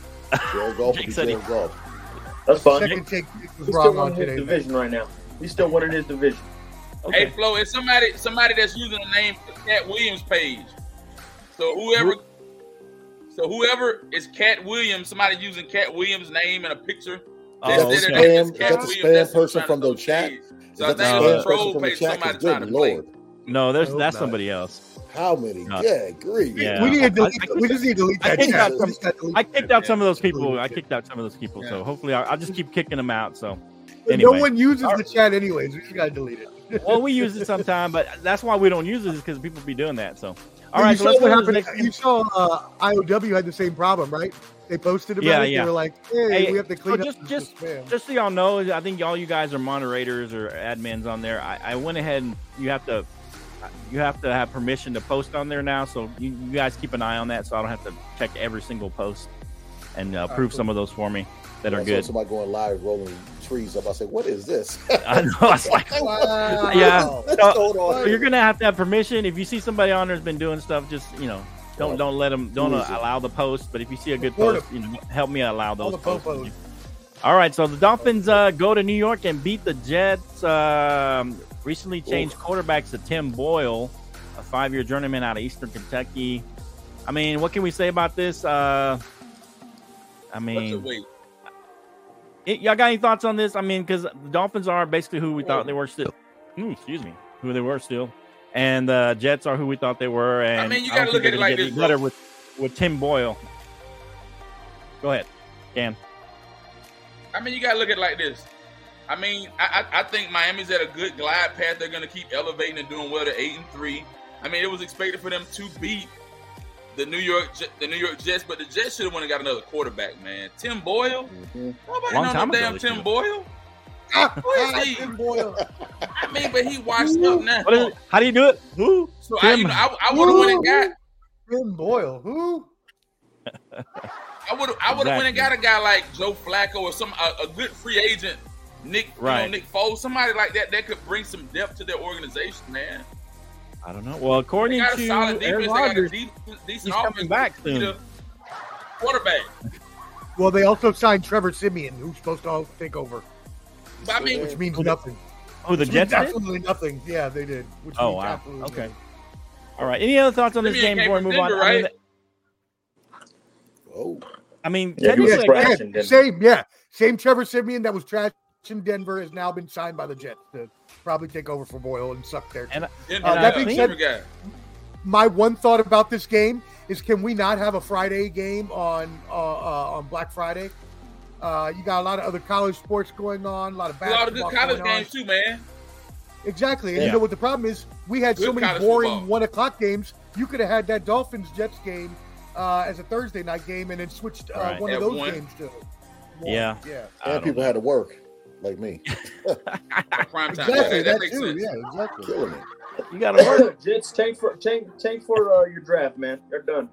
Jared Goff Jake be said he- Jared Goff. That's fine. Second take was He's still wrong on his today. division right now. He's still winning his division. Okay. Hey Flo, it's somebody somebody that's using the name Cat Williams page. So whoever so whoever is Cat Williams, somebody using Cat Williams' name and a picture. Oh, that Is said that their the spam- is is that the spam that's person from the chat? So I that the think No, it's spam person troll from the page chat? trying to Good play. lord, No, there's that's not. somebody else. how many? No. Yeah, agree. Yeah. We need to I- delete. I- we just need to delete I that kicked chat. out some- just gotta delete I kicked out some of those people. I kicked out some of those people. So hopefully, I'll, I'll just keep kicking them out. So, anyway. No one uses All the chat anyways. We just gotta delete it. well, we use it sometime, but that's why we don't use it is because people be doing that. So, all Well, right. you So saw let's what move to the happened. You saw uh, IOW had the same problem, right? They posted about Yeah, it. yeah. They were like, "Hey, Hey, we have to so clean just- up just- this spam." just so y'all know, I think all you guys are moderators or admins on there. I, I went ahead and you have to you have to have permission to post on there now. So you, you guys keep an eye on that, so I don't have to check every single post and uh, approve some of those for me that I are saw good. Somebody going live rolling trees up. I said, "What is this?" I know. I was like, Wow. Yeah. So- so you're gonna have to have permission. If you see somebody on there's been doing stuff, just you know, don't don't let them don't Who is allow the post. But if you see a good Report post, you know, help me allow those the posts. popos. All right, so the Dolphins uh, go to New York and beat the Jets. Um, recently changed quarterbacks to Tim Boyle, a five-year journeyman out of Eastern Kentucky. I mean, what can we say about this? Uh, I mean, wait? it, y'all got any thoughts on this? I mean, because the Dolphins are basically who we thought they were still. Ooh, excuse me, who they were still, and the Jets are who we thought they were. And I mean, you don't gotta think look they're at it gonna like get this, any better with with Tim Boyle. Go ahead, Dan. I mean, you gotta look at it like this. I mean, I, I, I think Miami's at a good glide path. They're gonna keep elevating and doing well to eight and three. I mean, it was expected for them to beat the New York the New York Jets, but the Jets should have went and got another quarterback, man. Tim Boyle, Mhm. nobody Long know time no ago damn Tim should've. Boyle. I mean, but he washed up now. What is it? How do you do it? Who? So I, you know, I, I would have went and got. Tim Boyle. Who? I would I would have went and got a guy like Joe Flacco or some a, a good free agent, Nick, you know, Nick Foles, somebody like that that could bring some depth to their organization, man. I don't know. Well, They according got a to solid Aaron defense. They got a Rodgers, deep, decent he's coming back soon. a Quarterback. Well, they also signed Trevor Siemian, who's supposed to take over, But I mean, which means nothing. Oh, the Which Jets means did? absolutely nothing. Yeah, they did. Which Oh, means wow. Okay. nothing. All right. Any other thoughts on this game before we from move on? Denver, I mean, right? Oh, I mean, Yeah, he was technically, trash I guess- in Denver. Same, yeah, same. Trevor Siemian that was trash in Denver has now been signed by the Jets to probably take over for Boyle and suck there. And- Uh, got that a being Denver said- my one thought about this game is can we not have a Friday game on uh, uh, on Black Friday? Uh, you got a lot of other college sports going on, a lot of There's a lot of good college games too, man. Exactly, and Yeah. you know what the problem is? We had so many boring football. one o'clock games. You could have had that Dolphins Jets game uh, as a Thursday night game, and then switched uh, Right. one of those one. games to. one. Yeah. yeah, and people know. had to work like me, Prime time. exactly. That, that That too. sense. Yeah, exactly. killing it. you got to work. Jets, tank for tank tank for uh, your draft, man. They're done.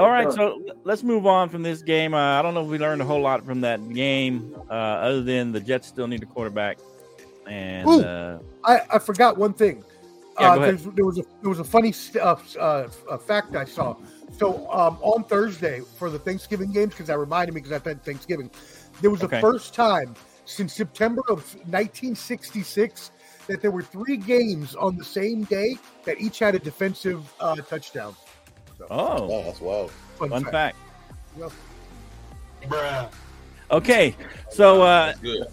All right, so let's move on from this game. Uh, I don't know if we learned a whole lot from that game, uh, other than the Jets still need a quarterback. And Ooh. uh, I, I forgot one thing. Yeah, uh, go ahead. there was a there was a funny st- uh, uh, fact I saw. So um, on Thursday for the Thanksgiving games, because that reminded me because I had Thanksgiving, there was Okay. the first time since September of 1966 that there were three games on the same day that each had a defensive uh, touchdown. oh, Oh, that's wild. Fun, fun fact. fact. Yep. Okay, so uh, That's good.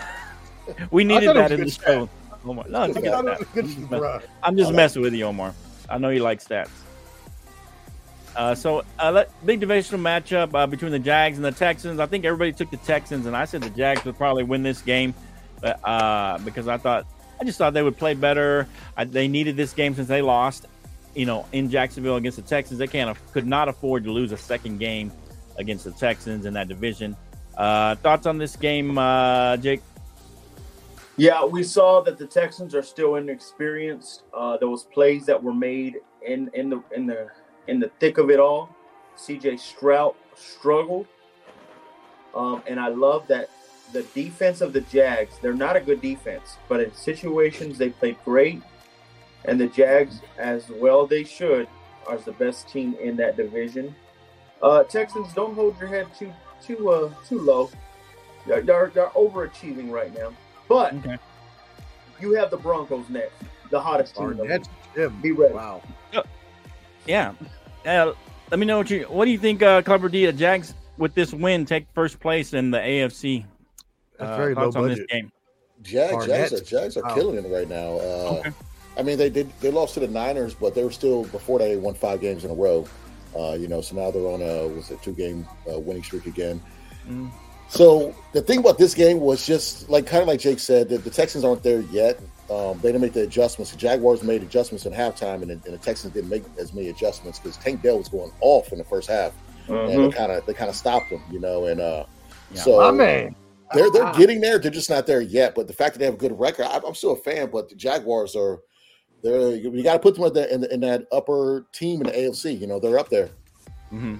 we needed that in the show. Omar. No, it's I a good stat. was a good I'm just. I'm just messing with you, Omar. I know you like stats. Uh, so, uh, let, big divisional matchup uh, between the Jags and the Texans. I think everybody took the Texans, and I said the Jags would probably win this game, but, uh, because I thought I just thought they would play better. I, they needed this game since they lost, you know, in Jacksonville against the Texans. They can't could not afford to lose a second game against the Texans in that division. Uh, thoughts on this game, uh, Jake? Yeah, we saw that the Texans are still inexperienced. Uh, there was plays that were made in in the in the in the thick of it all. C.J. Stroud struggled, um, and I love that the defense of the Jags. They're not a good defense, but in situations they played great. And the Jags, as well they should, are the best team in that division. Uh, Texans, don't hold your head too too uh too low. They're, they're, they're overachieving right now. But Okay. you have the Broncos next, the hottest team. in the Jim. Be ready. Wow. Yeah. Uh, let me know what you what do you think, uh, Clubber D? The Jags with this win take first place in the AFC. That's Uh, very low thoughts on this budget. game. Jag, Jags are Jags are Wow. killing it right now. Uh, Okay. I mean, they did they lost to the Niners, but they were still before they won five games in a row. Uh, you know, so now they're on a was it two game uh, winning streak again. Mm. So the thing about this game was just like kind of like Jake said that the Texans aren't there yet. Um, they didn't make the adjustments. The Jaguars made adjustments in halftime, and, the- and the Texans didn't make as many adjustments because Tank Dell was going off in the first half, and Mhm. they kind of they kind of stopped them, you know. And uh, Yeah. so My man. they're they're Ah. getting there. They're just not there yet. But the fact that they have a good record, I, I'm still a fan. But the Jaguars are, they're you got to put them in, the, in, in that upper team in the AFC. You know, they're up there. hmm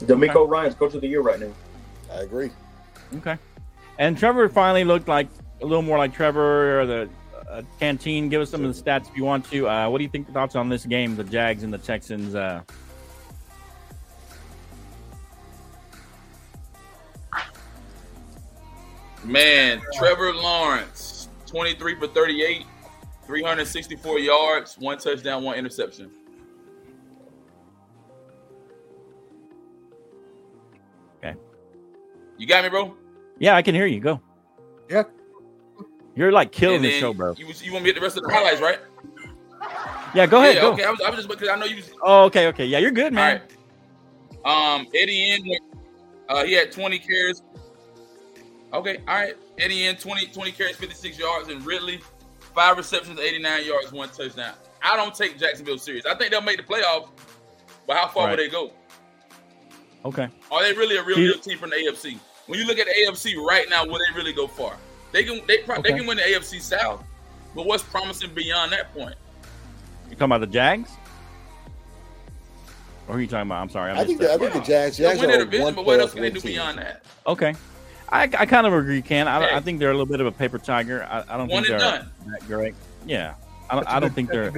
DeMeco Ryans coach of the year right now. I agree. Okay. And Trevor finally looked like a little more like Trevor or the uh, canteen. Give us some of the stats if you want to. Uh, what do you think? The thoughts on this game, the Jags and the Texans? Uh, Man, Trevor Lawrence, 23 for 38, 364 yards, one touchdown, one interception. Okay. You got me, bro? yeah, I can hear you. Go. Yeah. You're like killing the show, bro. You, you want me to get the rest of the highlights, right? Yeah, go ahead. yeah, go. okay. I was, I was just because I know you was Oh, okay, okay. Yeah, you're good, man. right. Um, Etienne, uh, he had 20 carries. Okay, all right. Etienne, 20, 20 carries, 56 yards, and Ridley, five receptions, 89 yards, one touchdown. I don't take Jacksonville serious. I think they'll make the playoffs, but how far Right. will they go? Okay. Are they really a real good team from the AFC? When you look at the AFC right now, will they really go far? They can they, pro- they can win the AFC South, but what's promising beyond that point? You talking about the Jags? Or who are you talking about? I'm sorry. I, I think the, I think the Jags They'll Jags win are a division, one but what else playoff can they do team. beyond that? Okay. I, I kind of agree, Ken. I, Hey. I think they're a little bit of a paper tiger. I, I don't One think they're done. that great. Yeah. I don't, That's don't good- think they're.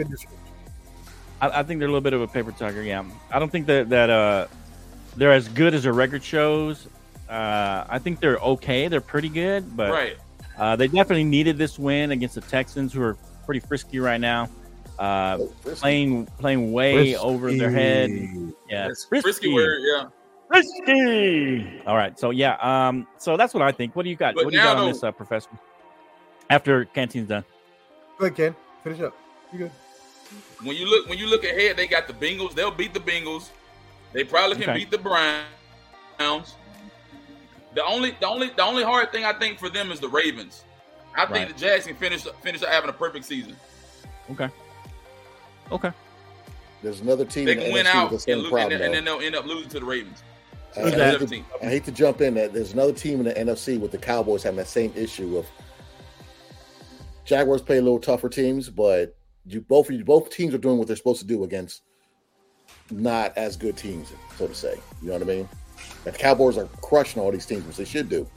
I, I think they're a little bit of a paper tiger. Yeah, I don't think that that uh, they're as good as their record shows. Uh, I think they're okay. They're pretty good, but Right. uh, they definitely needed this win against the Texans, who are pretty frisky right now. Uh, Oh, Frisky. playing playing way over their head. Yeah, It's frisky word, yeah. Frisky. All right, so yeah, um, so that's what I think. What do you got? But what do you got now, on this, uh, professor? After canteen's done. Go ahead, Ken. Finish up. You good? When you look when you look ahead, they got the Bengals. They'll beat the Bengals. They probably can Okay. beat the Browns. The only the only the only hard thing I think for them is the Ravens. I think the Jags can finish finish up having a perfect season. Okay. Okay. There's another team They in the can win NFC out and, same lo- and, then- and then they'll end up losing to the Ravens. I, Who's I hate to, I hate to jump in. That there's another team in the NFC with the Cowboys having that same issue of Jaguars play a little tougher teams, but you both you both teams are doing what they're supposed to do against not as good teams, so to say. You know what I mean? And the Cowboys are crushing all these teams, which they should do.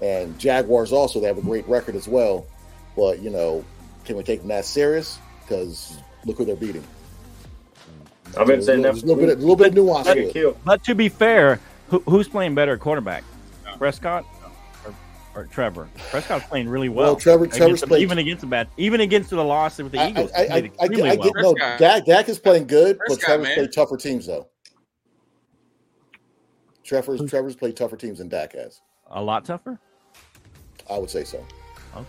And Jaguars also they have a great record as well. But you know, can we take them that serious? Because look who they're beating. I've been saying that. There's a little bit, a little bit of nuance I to get it. killed. But to be fair, who, who's playing better at quarterback? Prescott or, or Trevor? Prescott's playing really well. Well, Trevor- Against Trevor's the- played- even against the bad, even against the loss with the I, Eagles. I, I, he I, played I, really I well. get no. Dak, Dak is playing good, but Prescott, Trevor's man. played tougher teams though. Trevor's Trevor's played tougher teams than Dak has. a lot tougher. I would say so. Okay.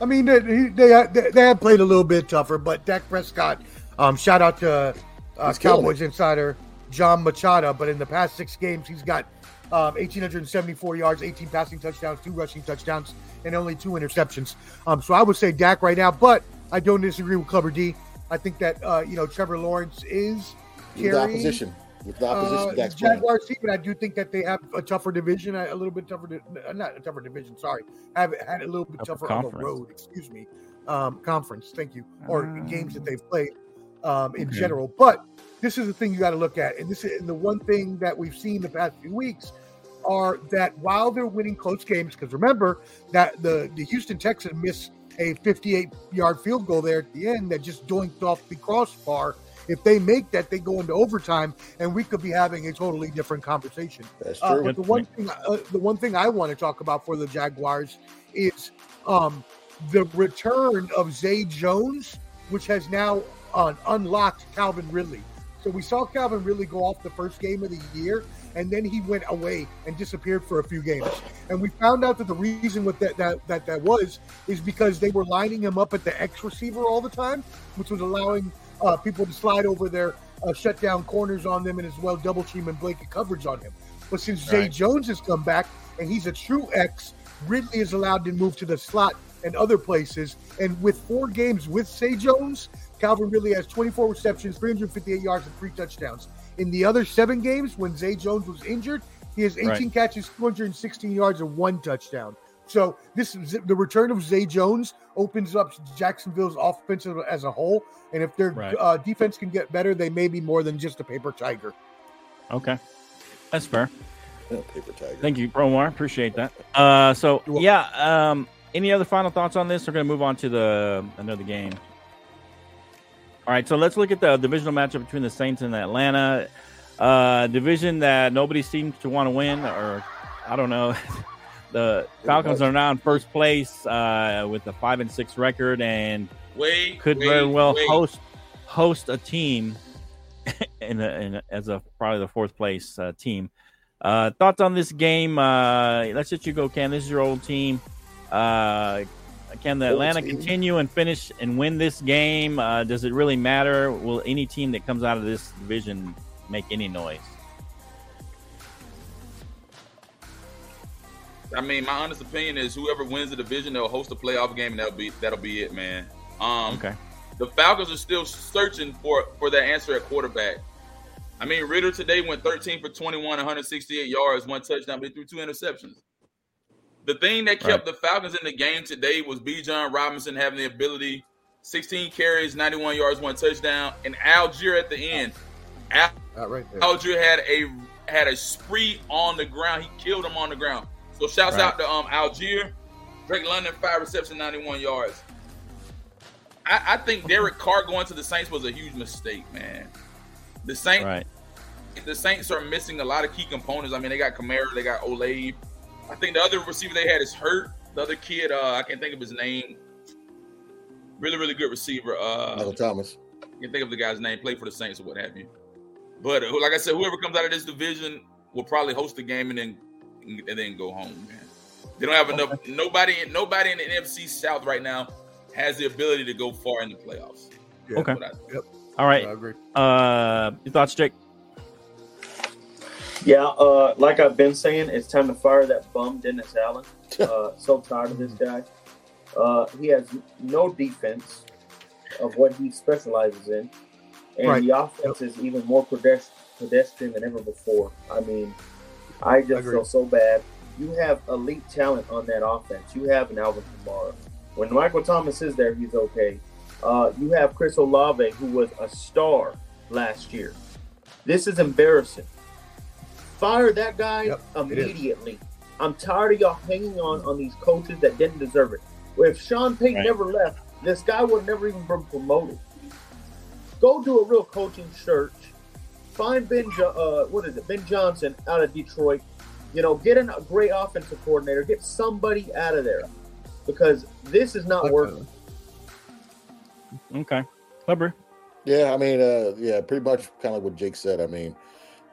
I mean, they they, they they have played a little bit tougher, but Dak Prescott. Um, shout out to uh, Cowboys insider John Machado. But in the past six games, he's got um, 1,874 yards, 18 passing touchdowns, two rushing touchdowns, and only two interceptions. Um, so I would say Dak right now, but I don't disagree with Clubber D. I think that uh, you know Trevor Lawrence is With the opposition. With the opposition, uh, Dak's. Jaguars team, but I do think that they have a tougher division, a a little bit tougher, di- uh, not a tougher division. Sorry, have had a little bit Tougher tougher of a conference. road. Excuse me, um, conference. Thank you, or Ah. games that they've played um, in Okay. general. But this is the thing you got to look at, and this is and the one thing that we've seen the past few weeks are that while they're winning close games, because remember that the the Houston Texans missed a 58 yard field goal there at the end that just doinked off the crossbar. If they make that, they go into overtime, and we could be having a totally different conversation. That's Uh, true. but the one thing, uh, the one thing I want to talk about for the Jaguars is um, the return of Zay Jones, which has now unlocked Calvin Ridley. So we saw Calvin Ridley go off the first game of the year, and then he went away and disappeared for a few games. And we found out that the reason what that that that, that was is because they were lining him up at the X receiver all the time, which was allowing uh, people to slide over their uh, shut down corners on them and as well double team and blanket coverage on him. But since Zay Right. Jones has come back and he's a true X, Ridley is allowed to move to the slot and other places. And with four games with Zay Jones, Calvin Ridley has 24 receptions, 358 yards, and three touchdowns. In the other seven games, when Zay Jones was injured, he has 18 Right. catches, 216 yards, and one touchdown. So this is the return of Zay Jones opens up Jacksonville's offense as a whole, and if their Right. uh, defense can get better, they may be more than just a paper tiger. Okay, that's fair. Yeah, paper tiger. Thank you, Promar. Appreciate that. Uh, so yeah. Um, any other final thoughts on this? We're gonna move on to the another game. All right, so let's look at the divisional matchup between the Saints and Atlanta. Uh, division that nobody seems to want to win, or I don't know. the Falcons are now in first place uh, with a five and six record, and Wait, could wait, very well wait. host host a team in, a, in a, as a probably the fourth place uh, team. Uh, thoughts on this game? Uh, let's let you go, Ken. This is your old team. Uh, can the Atlanta continue and finish and win this game? Uh, does it really matter? Will any team that comes out of this division make any noise? I mean, my honest opinion is whoever wins the division, they'll host a playoff game, and that'll be that'll be it, man. Um, Okay. the Falcons are still searching for for that answer at quarterback. I mean, Ridder today went 13 for 21, 168 yards, one touchdown, but he threw two interceptions. The thing that kept the Falcons in the game today was Bijan Robinson having the ability, 16 carries, 91 yards, one touchdown, and Allgeier at the end. Al- right. Allgeier had a had a spree on the ground. He killed him on the ground. So shouts Right. out to um Allgeier. Drake London, five receptions, 91 yards. I, I think Derek Carr going to the Saints was a huge mistake, man. The Saints Right. the Saints are missing a lot of key components. I mean, they got Kamara, they got Olave. I think the other receiver they had is hurt. The other kid, uh, I can't think of his name. Really, really good receiver. Uh, Michael Thomas. you can think of the guy's name, played for the Saints or what have you. But uh, like I said, whoever comes out of this division will probably host the game and then and then go home. Man, they don't have enough. Nobody, nobody in the NFC South right now has the ability to go far in the playoffs. Yeah. Okay. But I- All right. I agree. Uh, your thoughts, Jake? Yeah, uh, like I've been saying, it's time to fire that bum Dennis Allen. Uh, so tired of this guy. Uh, he has no defense of what he specializes in, and Right. the offense is even more pedestrian than ever before. I mean, I just Agreed. feel so bad. You have elite talent on that offense. You have an Alvin Kamara. When Michael Thomas is there, he's okay. Uh, you have Chris Olave, who was a star last year. This is embarrassing. Fire that guy Yep, immediately. I'm tired of y'all hanging on on these coaches that didn't deserve it. If Sean Payton Right. never left, this guy would never even been promoted. Go do a real coaching search. Find Ben, Jo- uh, what is it, Ben Johnson out of Detroit. You know, get a great offensive coordinator. Get somebody out of there because this is not working. Okay. Clubber. Yeah, I mean, uh, yeah, pretty much kind of like what Jake said. I mean,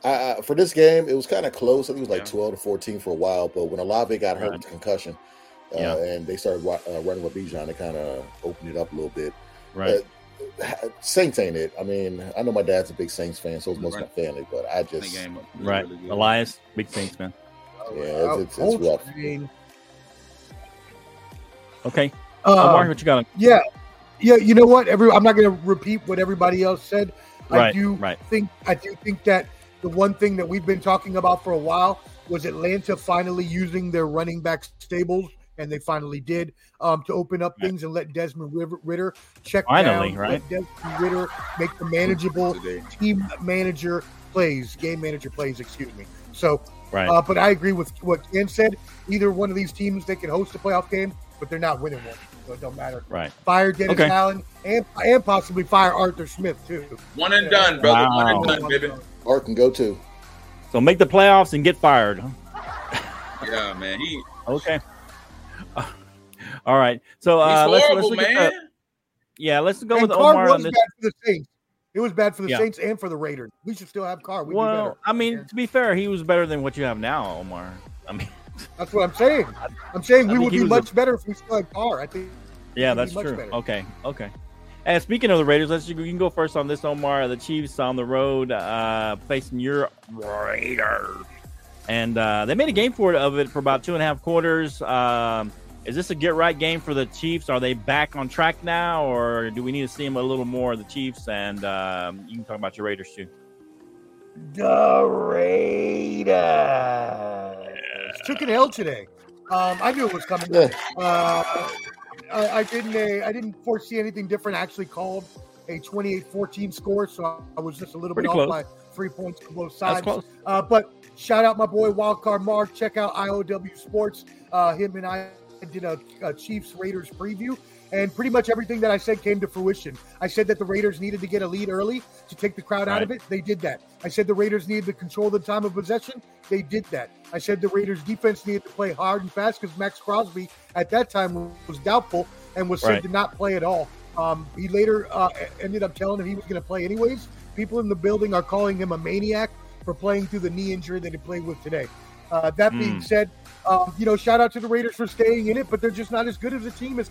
I, I, for this game, it was kind of close. I think it was like Yeah. 12 to 14 for a while, but when Olave got hurt Right. with concussion, uh, Yeah. and they started uh, running with Bijan, they kind of opened it up a little bit. Right. Saints ain't it. I mean, I know my dad's a big Saints fan, so is most of my family, but I just game Right. really. Elias, big Saints man. Yeah, it's- it's- it's rough. I mean, Okay. um, Omar, what you got? on- Yeah, yeah. You know what? Every I'm not going to repeat what everybody else said. I Right, do right. think I do think that the one thing that we've been talking about for a while was Atlanta finally using their running back stables, and they finally did um, to open up things and let Desmond Ridder check Finally, down, right? Let Desmond Ridder make the manageable team manager plays, game manager plays. Excuse me. So Right. uh, but I agree with what Ken said. Either one of these teams, they can host a playoff game, but they're not winning one, so it don't matter. right. Fire Dennis Okay. Allen and and possibly fire Arthur Smith too. One and done, brother. One and done, baby. Art can go too. So make the playoffs and get fired. huh? Yeah, man. He, Okay. All right. So he's uh, let's, horrible, let's look at man. the, yeah, let's go And with Carr Omar was on this. bad for the Saints. It was bad for the Yeah. Saints and for the Raiders. We should still have Carr. We'd be Well, better. I mean, to be fair, he was better than what you have now, Omar. I mean, that's what I'm saying. I'm saying I we would be was much better if we still had Carr. I think. yeah, that's true. better. Okay, okay. And speaking of the Raiders, let's you can go first on this, Omar. The Chiefs on the road uh, facing your Raiders, and uh, they made a game for it of it for about two and a half quarters. Um, is this a get right game for the Chiefs? Are they back on track now, or do we need to see them a little more the Chiefs? And um, you can talk about your Raiders too. The Raiders took an L today. Um, I knew it was coming. Yeah. Uh, I, I didn't. Uh, I didn't foresee anything different. I actually called a 28-14 score, so I was just a little Pretty bit close. off by three points on both That's sides. close. Uh, but shout out my boy Wildcard Mark. Check out IOW Sports. Uh, him and I did a, a Chiefs Raiders preview, and pretty much everything that I said came to fruition. I said that the Raiders needed to get a lead early to take the crowd out of it. They did that. I said the Raiders needed to control the time of possession. They did that. I said the Raiders defense needed to play hard and fast because Maxx Crosby at that time was doubtful and was said Right. to not play at all. Um, he later uh, ended up telling him he was going to play anyways. People in the building are calling him a maniac for playing through the knee injury that he played with today. Uh, that being Mm. said, um, you know, shout out to the Raiders for staying in it, but they're just not as good as a team as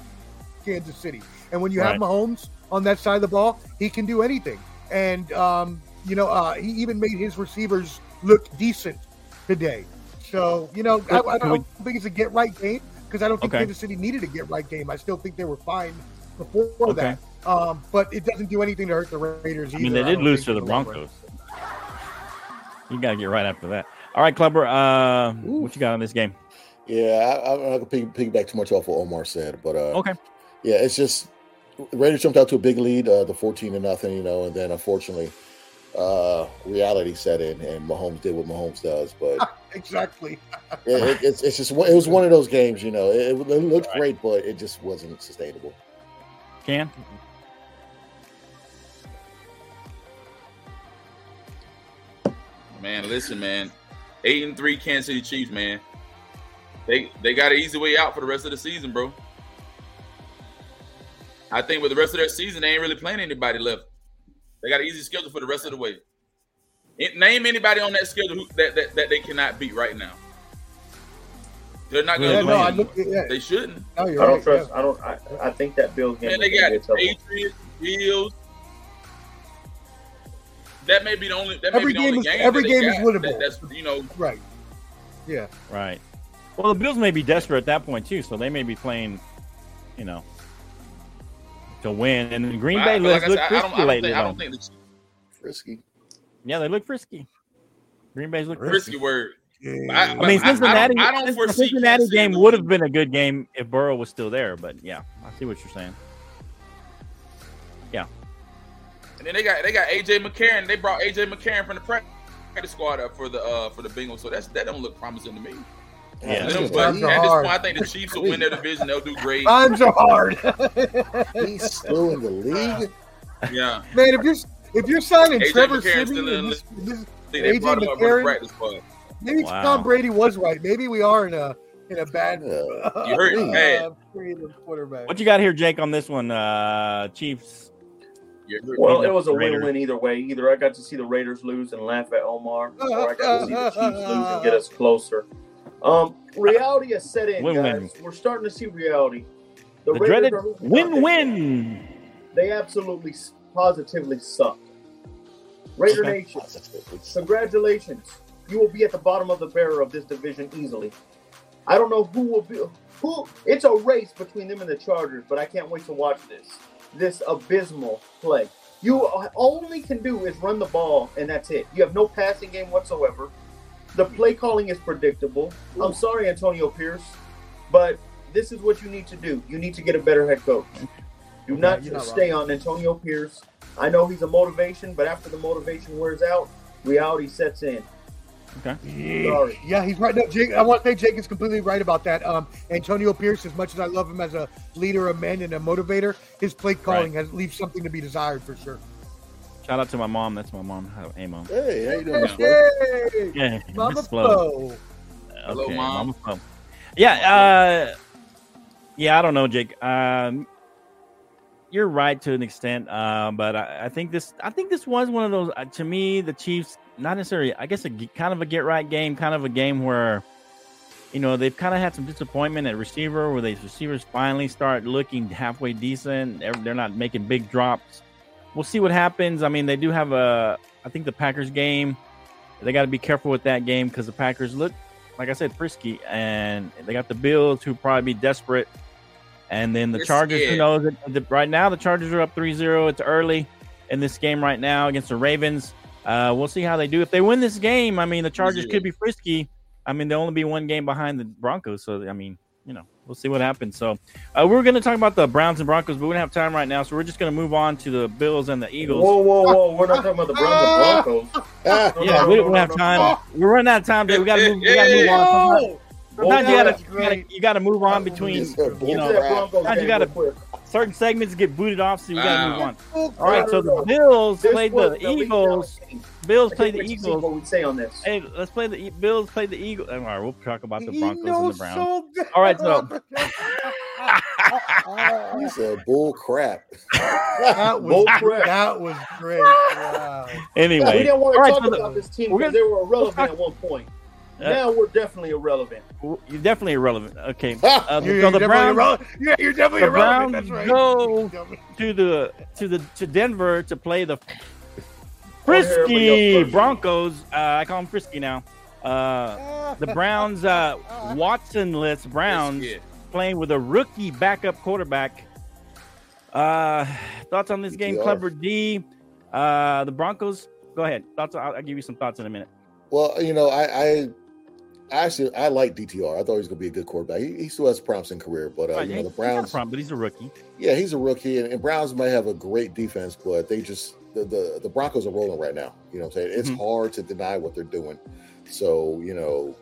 Kansas City. And when you have Right. Mahomes on that side of the ball, he can do anything. And um, you know, uh, he even made his receivers look decent today. So you know, I, I don't we- think it's a get right game because I don't think Okay. Kansas City needed a get right game. I still think they were fine before Okay. that. Um, but it doesn't do anything to hurt the Raiders. I mean, either, they did lose think, to the in long. Broncos. You got to get right after that. All right, Clubber, uh, what you got on this game? Yeah, I, I'm not gonna piggyback too much off what Omar said, but uh, Okay. Yeah, it's just the Raiders jumped out to a big lead, uh, the 14 to nothing, you know, and then unfortunately, uh, reality set in, and Mahomes did what Mahomes does. But Exactly. it, it, it's it's just it was one of those games, you know. It, it looked Right. great, but it just wasn't sustainable. Can? Man, listen, man. Eight and three Kansas City Chiefs, man. They they got an easy way out for the rest of the season, bro. I think with the rest of their season, they ain't really playing anybody left. They got an easy schedule for the rest of the way. It- name anybody on that schedule who, that, that that they cannot beat right now. They're not gonna. no, I win. looked yeah. They shouldn't. No, I don't right. trust. yeah. I don't. I, I think that Bills game. Man, they is got be a tough one. Patriots, Bills. That may be the only. That may Every be the only game is- game. every game is winnable. That, that's you know. Right. Yeah. Right. Well, the Bills may be desperate at that point, too, so they may be playing, you know, to win. And Green I- Bay but looks like look said, I frisky don't, I don't lately. think. I don't think the Frisky. Yeah, they look frisky. Green Bay's look frisky. risky word. Yeah. I- I mean, I- I don't- Cincinnati, I don't the foresee Cincinnati Kansas game would have been a good game if Burrow was still there, but yeah, I see what you're saying. Yeah. And then they got they got AJ McCarron. They brought AJ McCarron from the practice squad up for the uh for the Bengals. So that's that don't look promising to me. Yeah. Them- he's, but at this are point, hard. I think the Chiefs will win their division. They'll do great. Times are hard. he's still in the league. Yeah, Man, if you're if you're signing AJ Trevor McCarron's Siemian, still in and the this, this, they, they AJ brought him up for the McCarron? maybe Wow. Tom Brady was right. Maybe we are in a in a bad. Yeah. You heard uh, bad. quarterback. What you got here, Jake, on this one? Uh, Chiefs. Well, it was a Raiders. win-win either way. Either I got to see the Raiders lose and laugh at Omar, or I got to see the Chiefs lose and get us closer. Um, reality has set in, Win-win. guys. We're starting to see reality. The, The Raiders dreaded are losing out there. win-win. They absolutely, positively suck. Raider Okay. Nation, congratulations. You will be at the bottom of the barrel of this division easily. I don't know who will be who. It's a race between them and the Chargers, but I can't wait to watch this. This abysmal play. You only can do is run the ball, and that's it. You have no passing game whatsoever. The play calling is predictable. I'm sorry, Antonio Pierce, but this is what you need to do. You need to get a better head coach. Do not not stay on Antonio Pierce. I know he's a motivation, but after the motivation wears out, reality sets in. Okay. Sorry. Yeah, he's right. No, Jake, I want to say Jake is completely right about that. Um, Antonio Pierce, as much as I love him as a leader of men and a motivator, his play calling has leaves something to be desired for sure. Shout out to my mom. That's my mom. Hey, mom. Hey, how you doing, Miss Flo? Hey, Yeah, Mama Miss Flo. Flo. Hello, Okay, Mom. Mama Flo. Yeah, uh, yeah. I don't know, Jake. Um, you're right to an extent, uh, but I, I think this. I think this was one of those. Uh, to me, the Chiefs, not necessarily. I guess a g- kind of a get right game, kind of a game where, you know, they've kind of had some disappointment at receiver, where these receivers finally start looking halfway decent. They're, they're not making big drops. We'll see what happens. I mean, they do have a. I think the Packers game. They got to be careful with that game because the Packers look like I said, frisky, and they got the Bills who probably be desperate, and then the They're Chargers. Who knows? The, the- right now, the Chargers are up 3-0. It's early in this game right now against the Ravens. Uh, we'll see how they do. If they win this game, I mean, the Chargers could be frisky. I mean, they'll only be one game behind the Broncos, so I mean, you know, we'll see what happens. So, uh, we're going to talk about the Browns and Broncos, but we don't have time right now, so we're just going to move on to the Bills and the Eagles. Whoa, whoa, whoa! We're not talking about the Browns and Broncos. Ah, No, Yeah, no, we don't no, have time. We're running out of time, Dave. We got to move. We got to move on. Sometimes- Sometimes you gotta, you gotta great. you gotta move on between you know Get that Broncos sometimes you gotta- real quick. Certain segments get booted off, so we gotta move on. All right, so No, no, the. Bills This played was the Eagles. down game. Bills played can't the wait see Eagles. What we say on this? Hey, let's play the E- Bills played the Eagles. All right, we'll talk about the Broncos and the Browns. so. All right, so- he said bull crap. that Bull was crap. that was great. Wow. Anyway, we didn't want to all right, talk so the- about this team because they were irrelevant talk- at one point. Uh, now we're definitely irrelevant. you're definitely irrelevant. Okay, uh, You're, so you're the definitely Browns irrelevant. Yeah, you're definitely the irrelevant. Browns That's right. go- to the to the to Denver to play the Oh, Frisky. Broncos. Uh, I call them Frisky now. Uh, the Browns, uh, Watsonless Browns, playing with a rookie backup quarterback. Uh, thoughts on this game. Clubber D? Uh, the Broncos. Go ahead. Thoughts. I'll, I'll give you some thoughts in a minute. Well, you know, I, I actually I like DTR. I thought he was going to be a good quarterback. He, he still has a promising career, but uh, Right, you know the he's not a Browns. problem, but he's a rookie. Yeah, he's a rookie, and, and Browns might have a great defense, but they just the the, the Broncos are rolling right now. You know, what I'm saying it's Mhm. hard to deny what they're doing. So you know,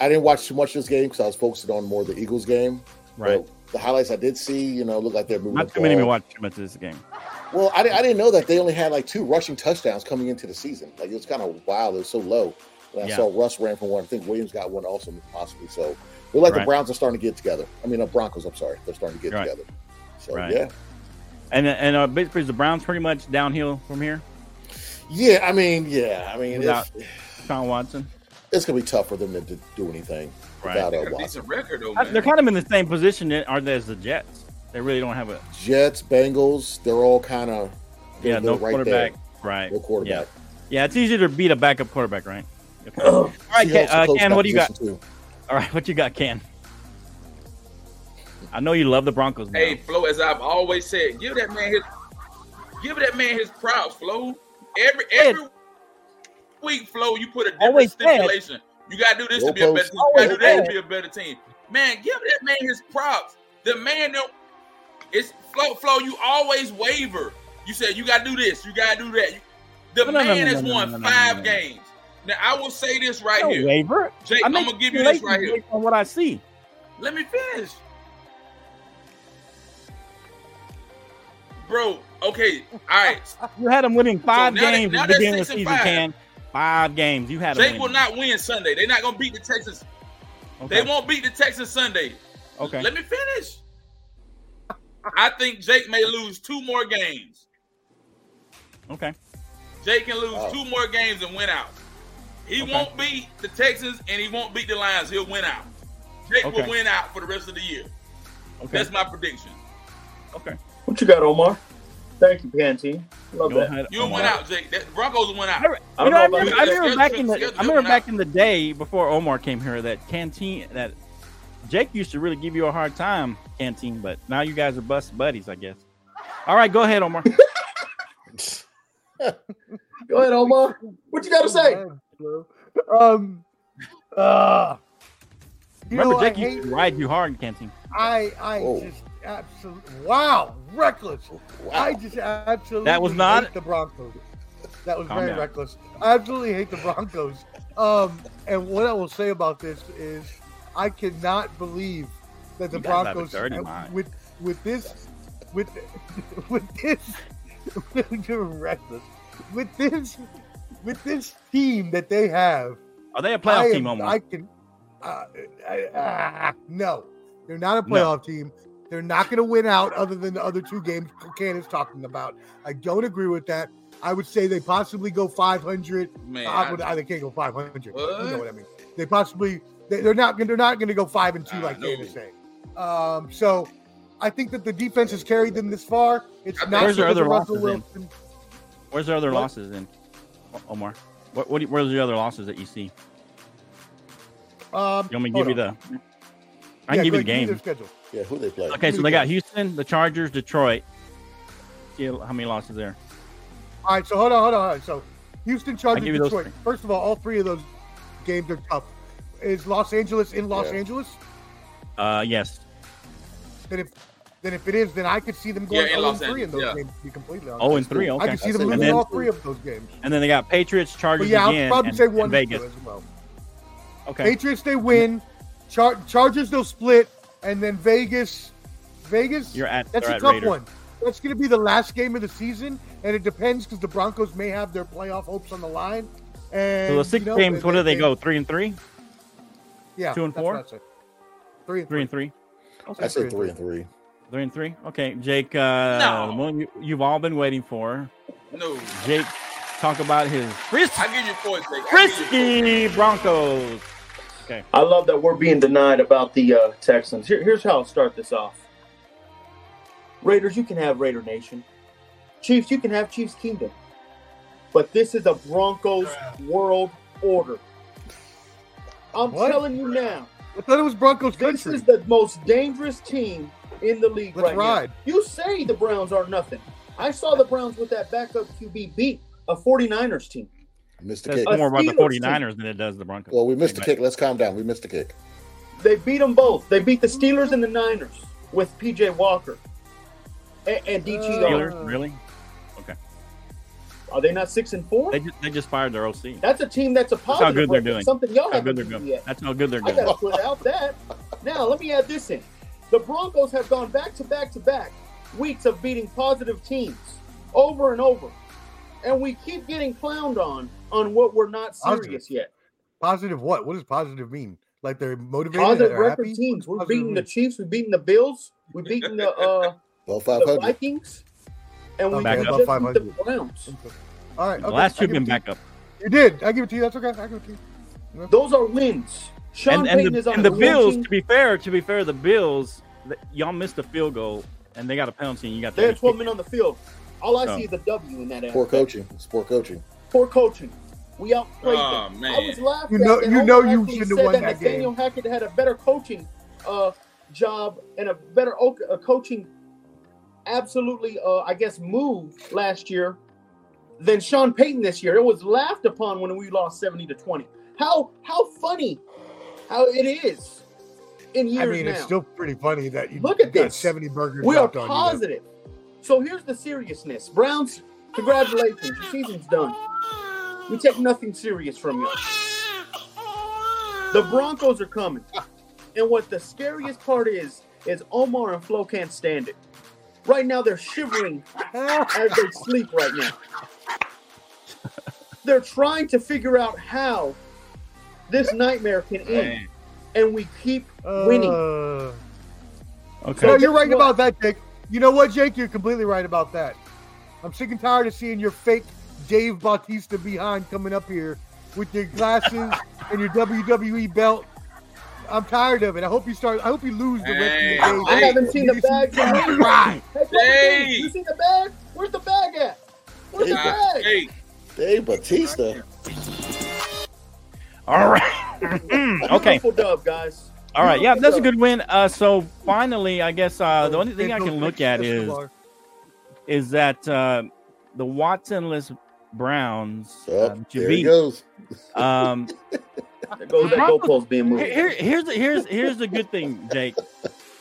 I didn't watch too much of this game because I was focused on more the Eagles game. Right. But the highlights I did see, you know, look like they're moving. Not too many of me watch too much of this game. Well, I, I didn't know that they only had like two rushing touchdowns coming into the season. Like it was kind of wild. It was so low. And I saw Russ ran for one. I think Williams got one also, possibly. So we're like Right. the Browns are starting to get together. I mean, the Broncos. I'm sorry, they're starting to get Right. together. So Right. yeah, And and uh, basically, is the Browns pretty much downhill from here. yeah. I mean, yeah. I mean, Without- it's, Sean Watson. it's gonna be tough for them to, to do anything Right. without They uh, got a Watson. decent record though, Uh, man. They're kind of in the same position, aren't they, as the Jets? They really don't have a Jets, Bengals, they're all kind of yeah, no right quarterback. Right. No quarterback. Yeah, it's easier to beat a backup quarterback, right? Okay. All right, Ken, uh, close Ken, what do you got? too. All right, what you got, Ken? I know you love the Broncos. Now. Hey, Flo, as I've always said, give that man his give that man his props, Flo. Every every week, Flo, you put a different Always said. stipulation. You gotta do this Go to be a better team. You gotta do that to be a better team. Man, give that man his props. The man don't it's Flo, Flo, you always waver. You said you gotta do this, you gotta do that. The No, no, no, man no, has no, no, won no, no, five no, no. games. Now I will say this right no here. waiver. Jake, I I'm make gonna give you this right here. on what I see. Let me finish. Bro, okay, all right. You had them winning five now they- games now at the they're beginning of the season, five. Ken. Five games. You had them Jake will not win Sunday. They're not gonna beat the Texans. Okay. They won't beat the Texans Sunday. Okay. Let me finish. I think Jake may lose two more games. Okay. Jake can lose Wow. two more games and win out. He Okay. won't beat the Texans and he won't beat the Lions. He'll win out. Jake Okay. will win out for the rest of the year. Okay. That's my prediction. Okay. What you got, Omar? Thank you, Pantene. Love Go that. ahead. You Omar. went out, Jake. That, Broncos went out. I You don't know, I remember, I you. remember back in the I remember back out. in the day before Omar came here that canteen that Jake used to really give you a hard time, canteen, but now you guys are bust buddies, I guess. All right, go ahead, Omar. Go ahead, Omar. What you got to say? Um, uh, you Remember, know, I Jake used hate, ride you hard in canteen. I, I Whoa. just absolutely, wow, reckless. I just absolutely That was not- hate the Broncos. That was Calm very down. reckless. I absolutely hate the Broncos. Um, and what I will say about this is, I cannot believe that the You guys have Broncos with with this with with this you're reckless with this with this team that they have. Are they a playoff am- team, Omar? I can. Uh, I, ah, no, they're not a No. playoff team. They're not going to win out other than the other two games Ken is talking about. I don't agree with that. I would say they possibly go 500. Man, I I- would, I, they can't go 500. You know What? what I mean? They possibly they, they're not they're not going to go five and two I like know. Ken is saying. Um, so I think that the defense has carried them this far. It's I not Where's their other Russell losses in? Where's their other What? losses in O- Omar? What, what do you- where's the other losses that you see? Um, You want me to hold give you the? I can give you the ahead, give me game. schedule. Yeah, who they play? Okay, so they got Houston, the Chargers, Detroit. See how many losses there? All right, so hold on, hold on. Hold on. So Houston Chargers, give you those Detroit. First of all, all three of those games are tough. Is Los Angeles in Los Yeah. Angeles? Uh, yes. Then if then if it is, then I could see them going in 0 and 3 in those yeah. games. To be completely honest, Oh, and three. Okay. I can see them losing then- all three of those games. And then they got Patriots, But Chargers yeah, I'll again, probably and, say one and Vegas. as well. Okay. Patriots they win. Char- Chargers they'll split, and then Vegas, Vegas. You're at. That's a at tough Raiders. one. That's going to be the last game of the season, and it depends because the Broncos may have their playoff hopes on the line. And So the six you know, games, what do they go? Three and three, Yeah, Two and that's four? what I. Three and three and three, I say three and three. Three and three. Okay, Jake. Uh, No. the one you, you've all been waiting for. No, Jake, talk about his fris- I give you four, Jake. I give you frisky Broncos. Okay. I love that we're being denied about the uh, Texans. Here, here's how I'll start this off. Raiders, you can have Raider Nation. Chiefs, you can have Chiefs Kingdom. But this is a Broncos world order. I'm What? telling you now, I thought it was Broncos this country. is the most dangerous team in the league Let's right ride. now. You say the Browns are nothing. I saw the Browns with that backup QB beat a 49ers team. Missed the That's kick. More about the Steelers team. 49ers than it does the Broncos. Well, we missed the kick. Let's calm down. We missed the kick. They beat them both. They beat the Steelers and the Niners with PJ Walker and, and DT. Uh, Steelers, really? Okay. Are they not six and four? They just, they just fired their OC. That's a team that's a positive. That's how positive. good they're doing. Something y'all How haven't good they're doing. yet. That's how good they're doing. I doing. gotta put out that. Now let me add this in. The Broncos have gone back to back to back weeks of beating positive teams over and over, and we keep getting clowned on on what we're not serious Positive. yet. Positive what? What does positive mean? Like they're motivated? Positive they're record happy? teams. We're Positive beating the. Chiefs. We're beating the Bills. We're beating the uh, Well, the Vikings, and we Okay, just beat the Browns. All right. The okay, last I two been back up. You. you did. I give it to you. That's okay. I give it to you. Those are wins. Sean And, and the, is on and the Bills, coaching- to be fair, to be fair, the Bills, y'all missed a field goal and they got a penalty and you got They had 12 men on the field. All I So- see is a W in that. Poor aspect. coaching. It's poor coaching. Poor coaching. We outplayed Oh, them. man. I was laughing. You know- you know you shouldn't have said won that that Nathaniel Hackett had a better coaching uh, job and a better o- uh, coaching, absolutely, uh, I guess, move last year than Sean Payton this year. It was laughed upon when we lost 70 to 20. How how funny how it is in years I mean, now. it's still pretty funny that you Look at got this. 70 burgers We are dropped on you. positive. So here's the seriousness. Browns, congratulations. Your season's done. We take nothing serious from you. The Broncos are coming. And what the scariest part is, is Omar and Flo can't stand it. Right now, they're shivering as they sleep right now. They're trying to figure out how this nightmare can end. Man. And we keep winning. Uh, Okay. no, you're right What? about that, Jake. You know what, Jake? You're completely right about that. I'm sick and tired of seeing your fake Dave Bautista behind coming up here with your glasses and your WWE belt. I'm tired of it. I hope you start. I hope you lose the rest of the I day. haven't seen the bag. in. Right. Hey, Papa Hey! King, you see the bag? At? Where's Dave, back. Hey, Dave Batista. All right. okay. Beautiful dub, guys. All right. Yeah, that's a good win. Uh, so finally, I guess uh, the only thing I can look at is is that uh, the Watsonless Browns uh, Oh, there he beat. goes. Um, There goes that Broncos- goalpost being moved. here, here- here's the, here's here's the good thing, Jake,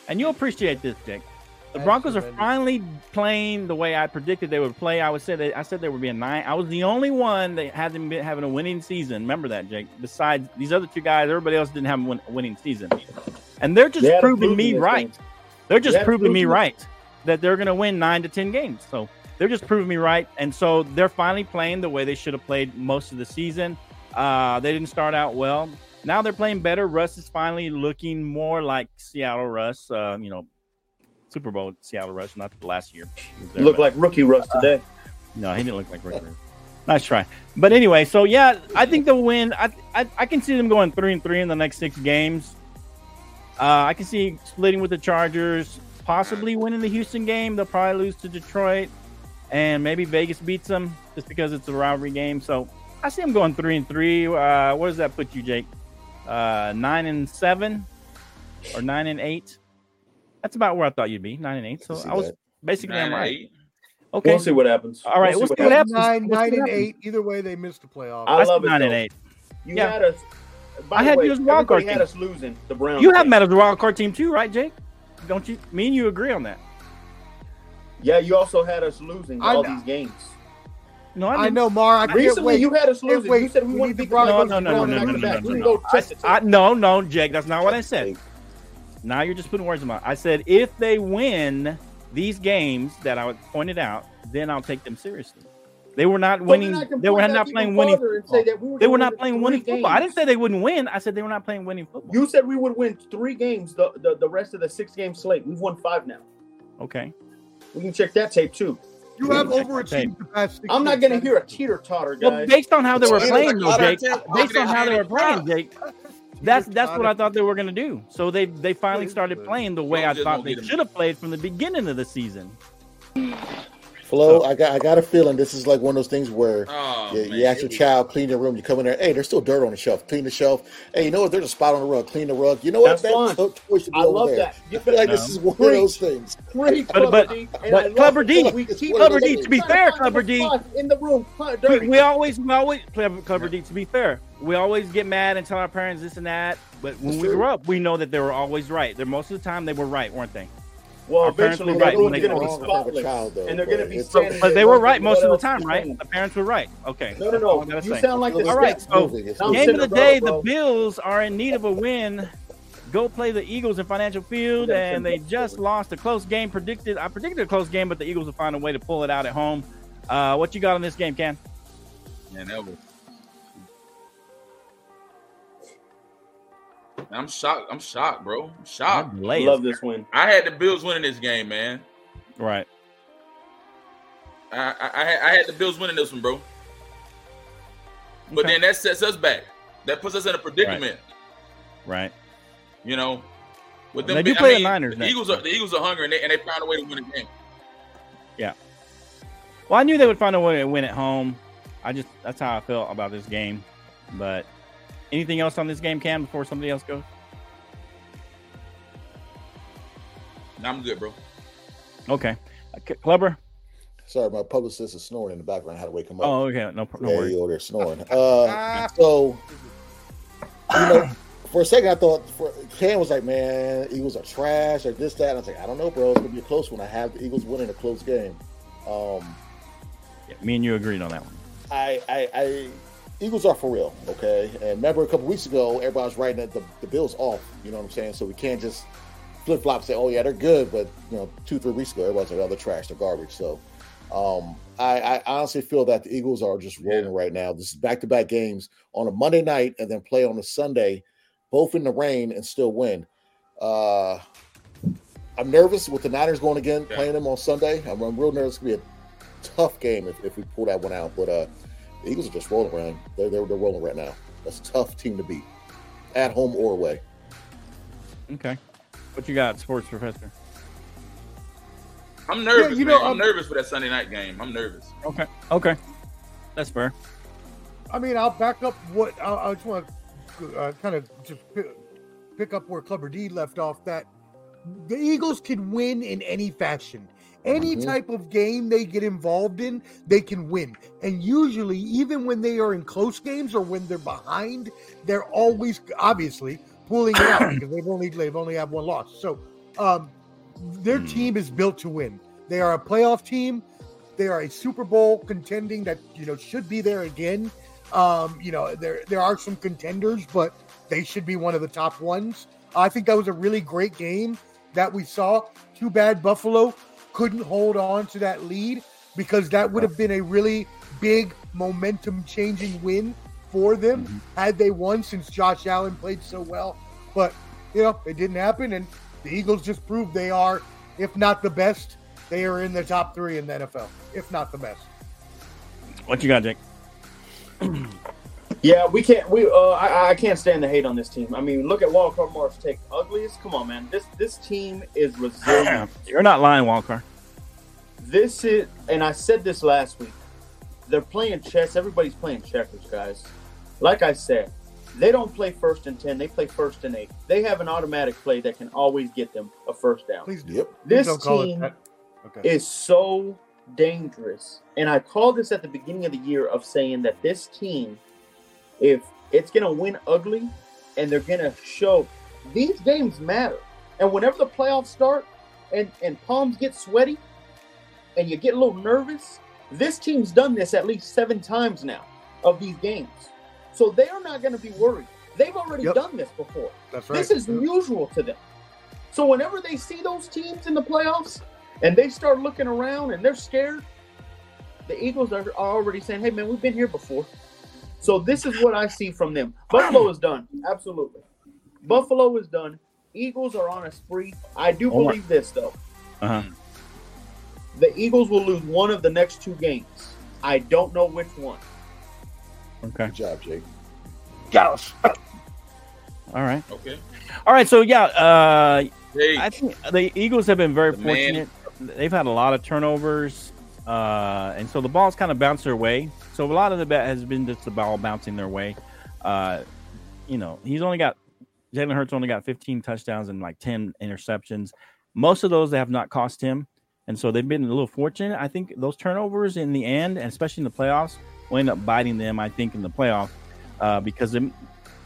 and you'll appreciate this, Jake. The Broncos are finally playing the way I predicted they would play. I would say that I said they would be a nine. I was the only one that hasn't been having a winning season. Remember that, Jake. Besides these other two guys, everybody else didn't have a win- a winning season, and they're just They proving me right. game. They're just They proving me right that they're going to win nine to ten games. So they're just proving me right, and so they're finally playing the way they should have played most of the season. Uh, they didn't start out well. Now they're playing better. Russ is finally looking more like Seattle Russ. Uh, you know, Super Bowl Seattle Russ, not the last year. There, Look but- like rookie Russ today. no, he didn't look like rookie Rude. Nice try. But anyway, so yeah, I think the win. I, I I can see them going three and three in the next six games. Uh, I can see splitting with the Chargers, possibly winning the Houston game. They'll probably lose to Detroit, and maybe Vegas beats them just because it's a rivalry game. So I see them going three and three. Uh, where does that put you, Jake? Uh, nine and seven, or nine and eight? That's about where I thought you'd be. Nine and eight. So see I was that. basically nine I'm right. eight. Okay. We'll see what happens. All right, we'll see what happens. Nine, We'll see nine, what and happens. eight. Either way, they missed the playoffs. I I love said it, nine and eight. You Yeah. had us. By I had way, you as wild card everybody had team. us losing the Browns. You have met as a wild card team too, right, Jake? Don't you? Me and you agree on that. Yeah, you also had us losing I all know. these games. No, I, I know, Mar. I can't Recently, wait. you had us losing. wait. You said we, We want need to the beat the Broncos. No, no, no, no, no, no, no, no, We can no. go I, check it. I, no, no, Jake. That's not what I said. Now you're just putting words in my. mouth. I said if they win these games that I pointed out, then I'll take them seriously. They were not winning. then They were not playing winning. farther and say that we They were not playing three winning football. I didn't say they wouldn't win. I said they were not playing winning football. You said we would win three games the, the, the rest of the six game slate. We've won five now. Okay. We can check that tape too. You have overachieved the past. six I'm not going to hear a teeter totter, Well, guys. based on how they were playing, though, Jake. Based on how they were playing, Jake. That's that's what I thought they were going to do. So they they finally started playing the way I thought they should have played from the beginning of the season. Flo, I got I got a feeling this is like one of those things where Oh, you, man. you ask your child, clean your room, you come in there, hey, there's still dirt on the shelf. Clean the shelf. Hey, you know what? There's a spot on the rug. Clean the rug. You know what? That's fine. to- toy should be I over love there. that. I feel like this is one Preach. of those things. Great, But- Clever but- D, and but I Clever. D, we keep one Clubber D, to be fair, find Clubber D, in the room. We, we always we always clever, clever D. To be fair, we always get mad and tell our parents this and that. But when It's we true. grew up, we know that they were always right. They're most of the time they were right, weren't they? well, our eventually were they're right going when to they be were wrong in front of a spotless, child, though, and they're going to be it's- standing. But they were right most of the time, right? The parents were right. Okay. No, no, That's all I no. You say. sound like this. All right, so moving. It's I'm. Game of the Cinderella, day, the. Bills are in need of a win. Go play the Eagles in Financial Field, and they just lost a close game. Predicted, I predicted a close game, but the Eagles will find a way to pull it out at home. Uh, what you got on this game, Ken? Man, that was. I'm shocked. I'm shocked, bro. I'm shocked. I love this win. I had the Bills winning this game, man. Right. I I, I, had, the Bills winning this one, bro. But Okay. then that sets us back. That puts us in a predicament. Right. You know, with And they do play the Niners The. Eagles are the Eagles are hungry, and they, and they found a way to win the game. Yeah. Well, I knew they would find a way to win at home. I just that's how I felt about this game. But anything else on this game, Cam, before somebody else goes? Now I'm good, bro. Okay. Okay, Clubber. Sorry, my publicist is snoring in the background. I had to wake him up. Oh, okay. No, no yeah, worries. he over there snoring. Uh, so, you know, for a second I thought for Cam was like, "Man, Eagles are trash or this that." And I was like, "I don't know, bro. It's gonna be a close one. I have the Eagles winning a close game." Um, Yeah, me and you agreed on that one. I, I, I, Eagles are for real, okay. And remember, a couple weeks ago, everybody was writing that the, the Bills off. You know what I'm saying? So we can't just flip flop say, "Oh yeah, they're good," but you know, two three weeks ago, everybody's like, "Oh, they're trash, they're garbage." So, um, I, I honestly feel that the Eagles are just rolling right now. This is back to back games on a Monday night and then play on a Sunday, both in the rain and still win. Uh, I'm nervous with the Niners going again, Yeah. playing them on Sunday. I'm, I'm real nervous. It's gonna be a tough game if, if we pull that one out. But uh, the Eagles are just rolling around. They're, they're they're rolling right now. That's a tough team to beat, at home or away. Okay. What you got, sports professor? I'm nervous. Yeah, you man. know, I'm um, nervous for that Sunday night game. I'm nervous. Okay. Okay. That's fair. I mean, I'll back up what I, I just want to uh, kind of just pick, pick up where Clubber D left off. That the Eagles can win in any fashion, any Mhm. type of game they get involved in, they can win. And usually, even when they are in close games or when they're behind, they're always obviously pulling it out because they've only they've only have one loss. So, um, their Hmm. team is built to win. They are a playoff team. They are a Super Bowl contending that you know should be there again. Um, you know, there there are some contenders, but they should be one of the top ones. I think that was a really great game that we saw. Too bad Buffalo couldn't hold on to that lead because that would have been a really big momentum changing win for them mm-hmm. had they won since Josh Allen played so well. But you know, it didn't happen, and the Eagles just proved they are, if not the best, they are in the top three in the NFL, if not the best. What you got, Jake? Yeah, we can't. We uh, I, I can't stand the hate on this team. I mean, look at Wildcard Marsh take ugliest. Come on, man. This this team is resilient. You're not lying, Walker. this is, and I said this last week. They're playing chess. Everybody's playing checkers, guys. Like I said, they don't play first and ten. They play first and eight. They have an automatic play that can always get them a first down. Please, Yep. This don't call it team. Okay. is so dangerous. And I called this at the beginning of the year of saying that this team, if it's going to win ugly and they're going to show these games matter. And whenever the playoffs start and, and palms get sweaty and you get a little nervous, this team's done this at least seven times now of these games. So they are not going to be worried. They've already Yep. done this before. That's right. This is usual to them. So whenever they see those teams in the playoffs and they start looking around and they're scared, the Eagles are already saying, "Hey man, we've been here before." So this is what I see from them. Buffalo is done. Absolutely. Buffalo is done. Eagles are on a spree. I do Omar. believe this though. Uh-huh. The Eagles will lose one of the next two games. I don't know which one. Okay. Good job, Jake. Dallas. All right. Okay. All right. So yeah, uh, Hey, I think the Eagles have been very The man- fortunate. They've had a lot of turnovers, uh, and so the ball's kind of bounced their way. So a lot of the bet has been just the ball bouncing their way. Uh, you know, he's only got Jalen Hurts only got 15 touchdowns and like 10 interceptions. Most of those they have not cost him, and so they've been a little fortunate. I think those turnovers in the end, and especially in the playoffs, will end up biting them. I think in the playoff uh, because the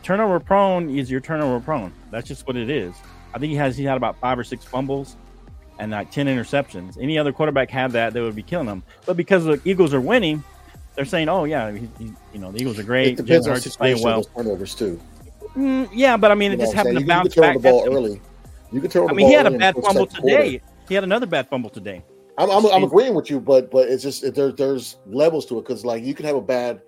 turnover prone is your turnover prone. That's just what it is. I think he has he had about five or six fumbles and like ten interceptions. Any other quarterback had that, they would be killing them. But because the Eagles are winning, they're saying, "Oh yeah, he, he, you know the Eagles are great. It depends Jalen on Hurts the is playing situation well." turnovers too. Mm, yeah, but I mean, it just happened to? Bounce back. the ball early. You can turn the I mean, he had a bad fumble second quarter. today. He had another bad fumble today. I'm, I'm, I'm agreeing with you, but but it's just there, there's levels to it because like you can have a bad.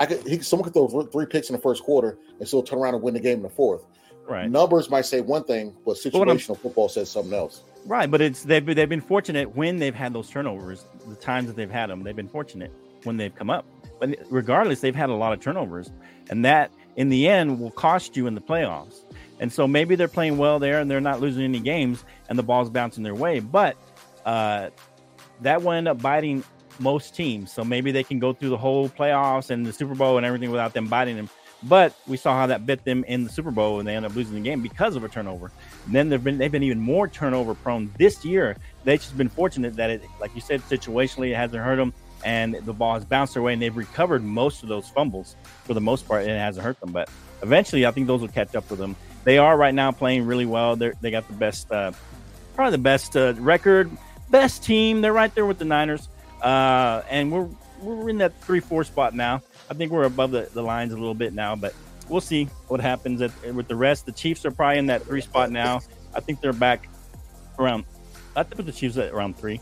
I could he, someone could throw three picks in the first quarter and still turn around and win the game in the fourth. Right, Numbers might say one thing, but situational football says something else. Right. But it's they've they've been fortunate when they've had those turnovers. The times that they've had them, they've been fortunate when they've come up. But regardless, they've had a lot of turnovers, and that in the end will cost you in the playoffs. And so maybe they're playing well there and they're not losing any games and the ball's bouncing their way. But uh, that will end up biting most teams. So maybe they can go through the whole playoffs and the Super Bowl and everything without them biting them. But we saw how that bit them in the Super Bowl and they end up losing the game because of a turnover. And then they've been they've been even more turnover prone this year. They've just been fortunate that it, like you said, situationally it hasn't hurt them and the ball has bounced their way and they've recovered most of those fumbles for the most part and it hasn't hurt them. But eventually I think those will catch up with them. They are right now playing really well. They they got the best, uh, probably the best uh, record, best team. They're right there with the Niners, uh, and we're we're in that three four spot now. I think we're above the, the lines a little bit now, but we'll see what happens at, with the rest. The Chiefs are probably in that three spot now. I think they're back around. I think the Chiefs at around three.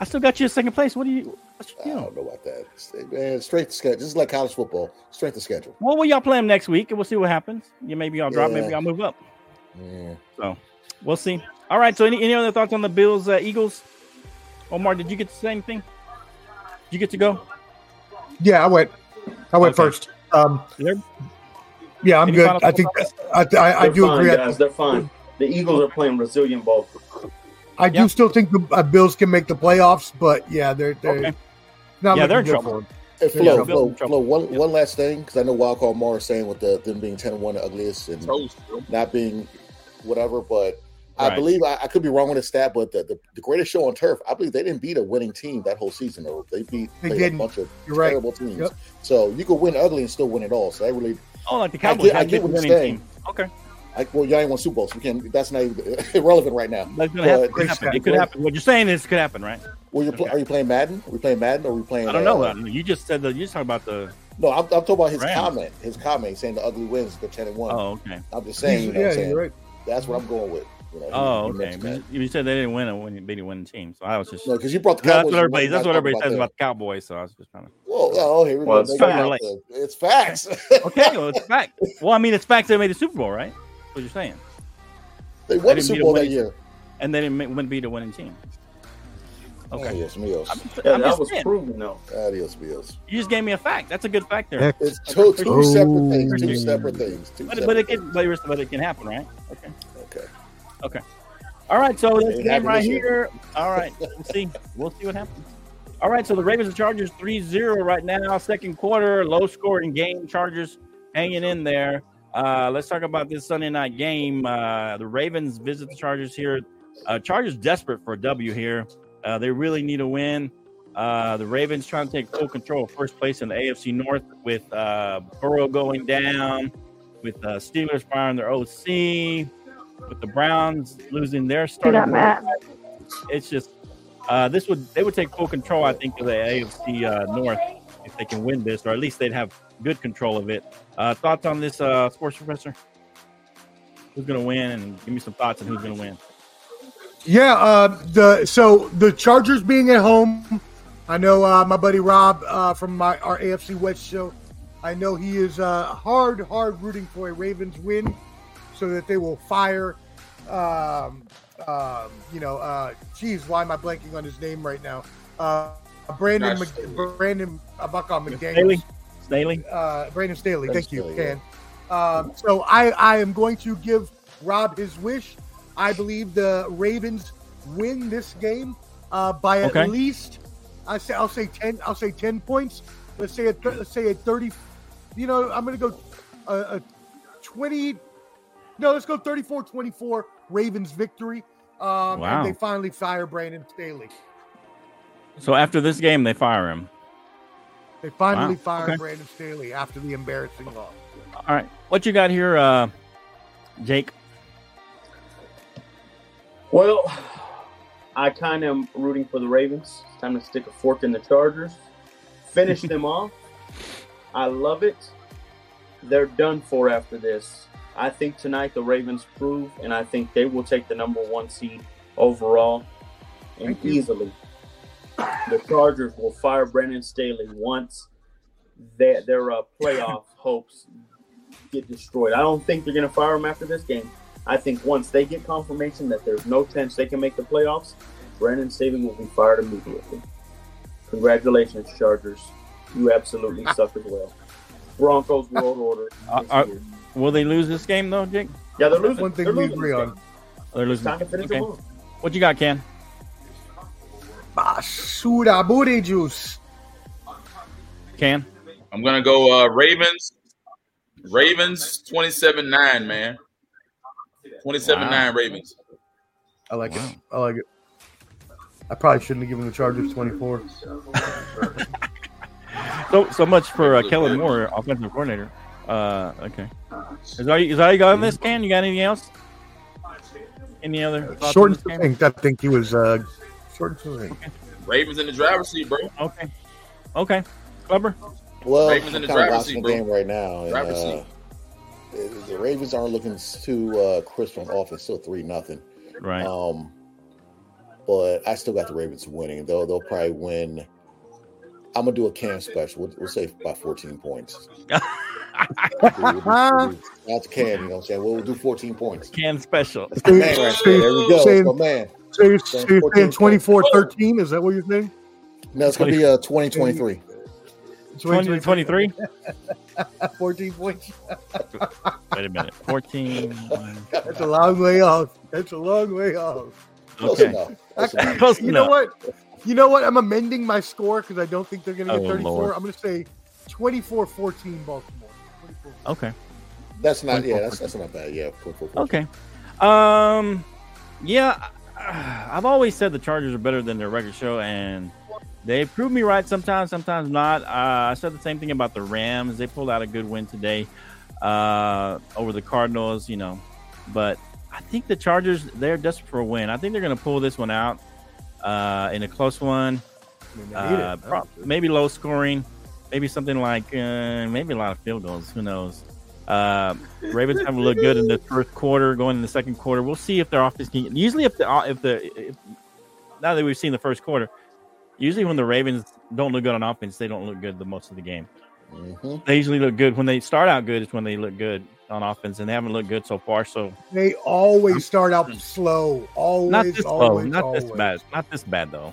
I still got you in second place. What do you? I don't know about that. Man, straight to schedule. This is like college football. Straight to schedule. Well, will y'all play them next week, and we'll see what happens. You maybe I'll drop, Yeah. maybe I'll move up. Yeah. So, we'll see. All right. So, any, any other thoughts on the Bills uh, Eagles? Omar, did you get to say anything? Did you get to go? Yeah, I went. I went Okay. first. Um, yeah, I'm Any good. I think thoughts? I, I, I do fine, agree. guys. They're fine. The Eagles are playing resilient ball. I do Yep. still think the uh, Bills can make the playoffs, but yeah, they're they're Okay. not Yeah, they're in trouble. them. Hey, Flo, Bills Flo, in trouble. Flo, one, one last thing, because I know Wild Card Mar is saying with the them being 10 and 1 the ugliest and Toast, not being whatever, but I believe I, I could be wrong with the stat, but the, the, the greatest show on turf, I believe they didn't beat a winning team that whole season. Though they beat They played a bunch of You're right. terrible teams. Yep. So you could win ugly and still win it all. So that really, Oh, like the I Cowboys. get- I had get a what you're saying. Okay, like, well, y'all ain't won Super Bowls. We can that's not even irrelevant right now. that's gonna happen. It could happen. It could happen. What you're saying is it could happen, right? Well, you're pl- Okay. are you playing Madden? Are we playing Madden or are we playing? I don't know. uh, that. You just said that. You just talking about the. No, I'm, I'm talking about his Rams. comment. His comment saying the ugly wins, the 10 and 1. Oh, okay. I'm just saying, you know what yeah, I'm saying? you're right. That's what I'm going with. You know, Oh, he okay. mentioned. You you said they didn't win a winning, beat a winning team, so I was just. No, because you brought the that's Cowboys. what everybody. That's what talk everybody says about the Cowboys. So I was just trying to. Well, oh, here we Well, go. it's They fact. the- It's facts. Okay, well, it's fact. Well, I mean, it's fact they made the Super Bowl, right? That's what you're saying. they They won the Super Bowl that year. And they didn't make- wouldn't beat a winning team. Oh, okay. Adios, míos. I'm Yeah, I'm that was saying. proven though. Adios, míos. You just gave me a fact. That's a good fact there. Heck, It's two, two Oh. separate things. Two separate things. Two But, separate but it things. can, but, you're- but it can happen, right? Okay. Okay. All right. So this game right here. All right. We'll see. We'll see what happens. All right. So the Ravens and Chargers 3-0 right now. Second quarter, low scoring game. Chargers hanging in there. Uh, let's talk about this Sunday night game. Uh, the Ravens visit the Chargers here. Uh, Chargers desperate for a W here. Uh, they really need a win. Uh, the Ravens trying to take full control of first place in the AFC North with uh, Burrow going down, with uh, Steelers firing their OC, with the Browns losing their I starting. got Matt. It's just uh, this would they would take full control, I think, of the AFC uh, North if they can win this, or at least they'd have good control of it. Uh, thoughts on this, uh, sports professor? Who's gonna win? And give me some thoughts on who's gonna win. Yeah, uh, the so the Chargers being at home, I know uh, my buddy Rob uh, from my our AFC West show. I know he is uh, hard, hard rooting for a Ravens win, so that they will fire. Um, um, you know, uh, geez, why am I blanking on his name right now? Uh, Brandon, Josh Mc, Brandon Abaca Staley, McDaniels Staley. uh, Brandon Staley. Brandon Thank you, Staley, Ken. Um, so I, I am going to give Rob his wish. I believe the Ravens win this game uh, by at least. I say I'll say ten. I'll say ten points. Let's say a th- let's say a thirty. You know, I'm going to go a, a twenty. No, let's go 34-24 Ravens victory. Um, Wow. And they finally fire Brandon Staley. So after this game, they fire him. They finally Wow. fire Okay. Brandon Staley after the embarrassing loss. All right, what you got here, uh, Jake? Well, I kind of am rooting for the Ravens. It's time to stick a fork in the Chargers. Finish them off. I love it. They're done for after this. I think tonight the Ravens prove, and I think they will take the number one seed overall and Thank you. easily. The Chargers will fire Brandon Staley once their, their uh, playoff hopes get destroyed. I don't think they're going to fire him after this game. I think once they get confirmation that there's no chance they can make the playoffs, Brandon Staley will be fired immediately. Congratulations, Chargers. You absolutely suck as well. Broncos world order. Uh, this uh. Will they lose this game though, Jake? yeah, they're losing. One thing They're we losing agree on. game. They're losing. time to finish Okay. What you got, Ken? Basura booty juice. Ken? I'm gonna go uh Ravens. Ravens 27-9, man. 27-9 Ravens. I like Wow. it. I like it. I probably shouldn't have given the Chargers 24. So so much for uh, Kellen Moore, offensive coordinator. Uh, okay. Is that is that you got on this, can? You got anything else? Any other thoughts Short and this succinct. I think he was uh, short and succinct. Ravens in the driver's seat, bro. Okay. Okay. Clubber. Well, Ravens in I'm the kind of driver's seat, the bro. game right now. And, Driver's uh, the- the Ravens aren't looking too uh, crisp on offense. Still three nothing. Right. Um, but I still got the Ravens winning. Though they'll probably win. I'm gonna do a cam special. We'll, we'll say by 14 points. That's Cam. You know what I'm saying? We'll, we'll do 14 points. Ken special. Man right there. There we go. Saying, my man. so you're, so you're saying 24 13? Is that what you're saying? No, it's gonna be uh 2023. 20, 23? 14 points. Wait a minute. 14. That's a long way off. That's a long way off. Close Okay. enough. Close enough. You know what? You know what? I'm amending my score because I don't think they're going to get Oh, 34. Lord. I'm going to say 24-14 Baltimore. 24. Okay. That's not. Yeah, that's that's not bad. Yeah. 24. Okay. Um, yeah, I've always said the Chargers are better than their record show, and they prove me right sometimes, sometimes not. Uh, I said the same thing about the Rams. They pulled out a good win today uh, over the Cardinals, you know, but I think the Chargers they're desperate for a win. I think they're going to pull this one out uh, in a close one. I mean, they need Uh, it. pro- maybe low scoring, maybe something like uh, maybe a lot of field goals. Who knows? Uh, Ravens haven't looked good in the first quarter. Going in the second quarter, we'll see if their offense can. Usually, if the if the if, now that we've seen the first quarter, usually when the Ravens don't look good on offense, they don't look good the most of the game. Mhm. They usually look good when they start out good. Is when they look good on offense, and they haven't looked good so far. So They always start out slow. Always, not this always, slow, not always. this bad, not this bad though.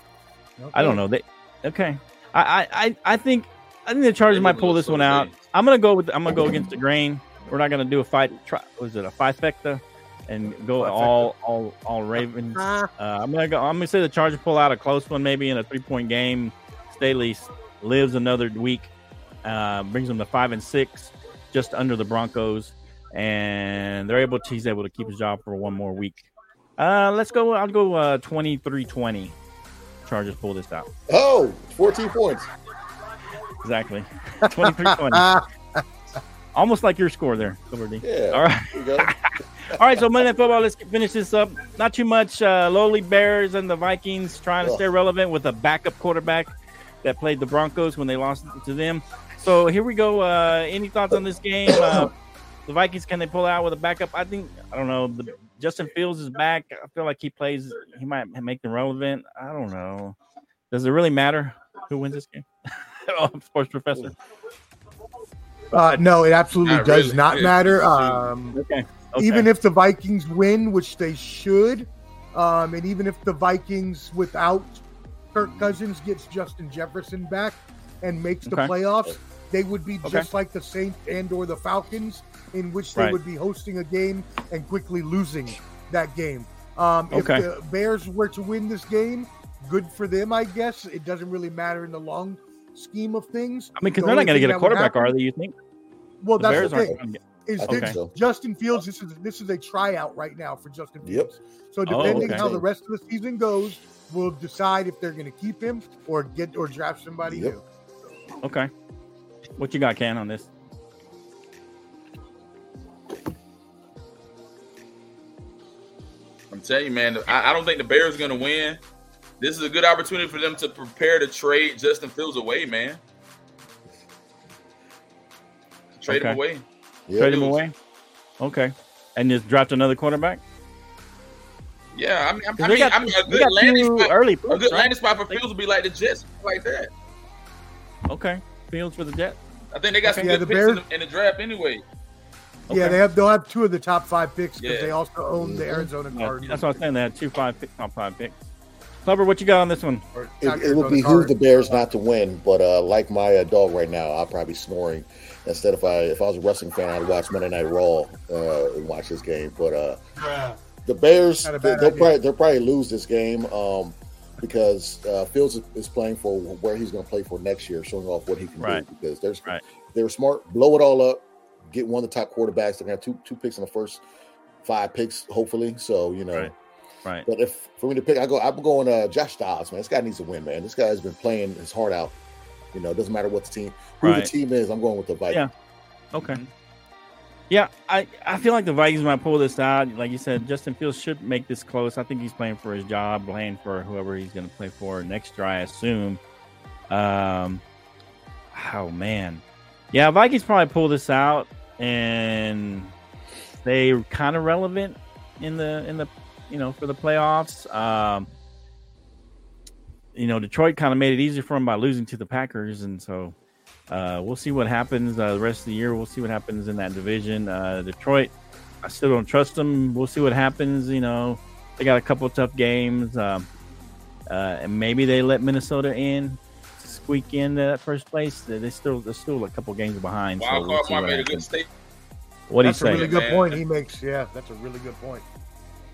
Okay. I don't know. They okay. I I I, I think I think the Chargers They might pull this little one out. slow I'm gonna go with I'm gonna go against the grain. We're not gonna do a fight. Try, was it a trifecta? And go Trifecta. all all all Ravens. Uh, Ah, I'm gonna go. I'm gonna say the Chargers pull out a close one, maybe in a three point game. Staley lives another week, uh, brings them to five and six, just under the Broncos, and they're able. To, he's able to keep his job for one more week. Uh, let's go. I'll go uh, 23-20. Chargers pull this out. Oh, 14 points. Exactly. 23-20. ah, Almost like your score there, Silver Yeah. All right. There you go. All right, so Monday Night Football, let's finish this up. Not too much. Uh, lowly Bears and the Vikings trying to stay relevant with a backup quarterback that played the Broncos when they lost to them. So here we go. Uh, any thoughts on this game? Uh, the Vikings, can they pull out with a backup? I think, I don't know. The, Justin Fields is back. I feel like he plays, he might make them relevant. I don't know. Does it really matter who wins this game? oh, sports professor. uh, no, it absolutely Not does really. not Yeah, matter. it's Um, Okay. okay. Even if the Vikings win, which they should, um, and even if the Vikings without Kirk Cousins gets Justin Jefferson back and makes the Okay. playoffs, they would be Okay. just like the Saints and or the Falcons, in which they Right. would be hosting a game and quickly losing that game. Um, if the Bears were to win this game, good for them, I guess. It doesn't really matter in the long scheme of things. I mean, because The they're not going to get a quarterback, happen- are they? You think? Well, The that's Bears the aren't thing. get. Is I this think so. Justin Fields? This is this is a tryout right now for Justin Yep. Fields. So depending okay. how the rest of the season goes, we'll decide if they're going to keep him or get or draft somebody Yep. new. Okay. What you got, Ken, on this? I'm telling you, man. I, I don't think the Bears are going to win. This is a good opportunity for them to prepare to trade Justin Fields away, man. Trade him away. Yeah. Trade him away. Okay. And just draft another quarterback. Yeah, I mean, I, I 'Cause they mean, got, I mean, a good landing spot. early. A good right? landing spot for Fields would be like the Jets, like that. Okay. Fields for the Jets. I think they got some Yeah, good the picks in Bears- the, in the draft anyway. Yeah, they have they'll have two of the top five picks because Yeah. they also own the Mhm. Arizona Yeah, Cardinals. that's what I'm saying. They had two five pick, top five picks. Clubber, what you got on this one? It, not it would Arizona behoove the Bears not to win, but uh, like my uh, dog right now, I'll probably be snoring. Instead, if I if I was a wrestling fan, I'd watch Monday Night Raw uh, and watch this game. But uh, the Bears, Not they, will probably they'll probably lose this game um, because uh, Fields is, is playing for where he's going to play for next year, showing off what he can Right. do. Because there's Right. they were smart, blow it all up, get one of the top quarterbacks. They're to have two two picks in the first five picks, hopefully. So you know. Right. Right. But if for me to pick, I go. I'm going uh, Josh Dobbs, man. This guy needs to win, man. This guy has been playing his heart out. You know, it doesn't matter what the team, who Right. the team is. I'm going with the Vikings. Yeah. Okay. Yeah, I, I feel like the Vikings might pull this out. Like you said, Justin Fields should make this close. I think he's playing for his job, playing for whoever he's going to play for next year, I assume. Um, oh man, yeah, Vikings probably pull this out, and they kind of relevant in the in the you know for the playoffs. Um, you know, Detroit kind of made it easier for them by losing to the Packers, and so uh, we'll see what happens uh, the rest of the year. We'll see what happens in that division. Uh, Detroit, I still don't trust them. We'll see what happens. You know, they got a couple tough games, um, uh, and maybe they let Minnesota in, squeak in that first place. They they still they're still a couple games behind. so we'll card what made a good statement. What do you That's a say? really good man? point he makes. Yeah, that's a really good point.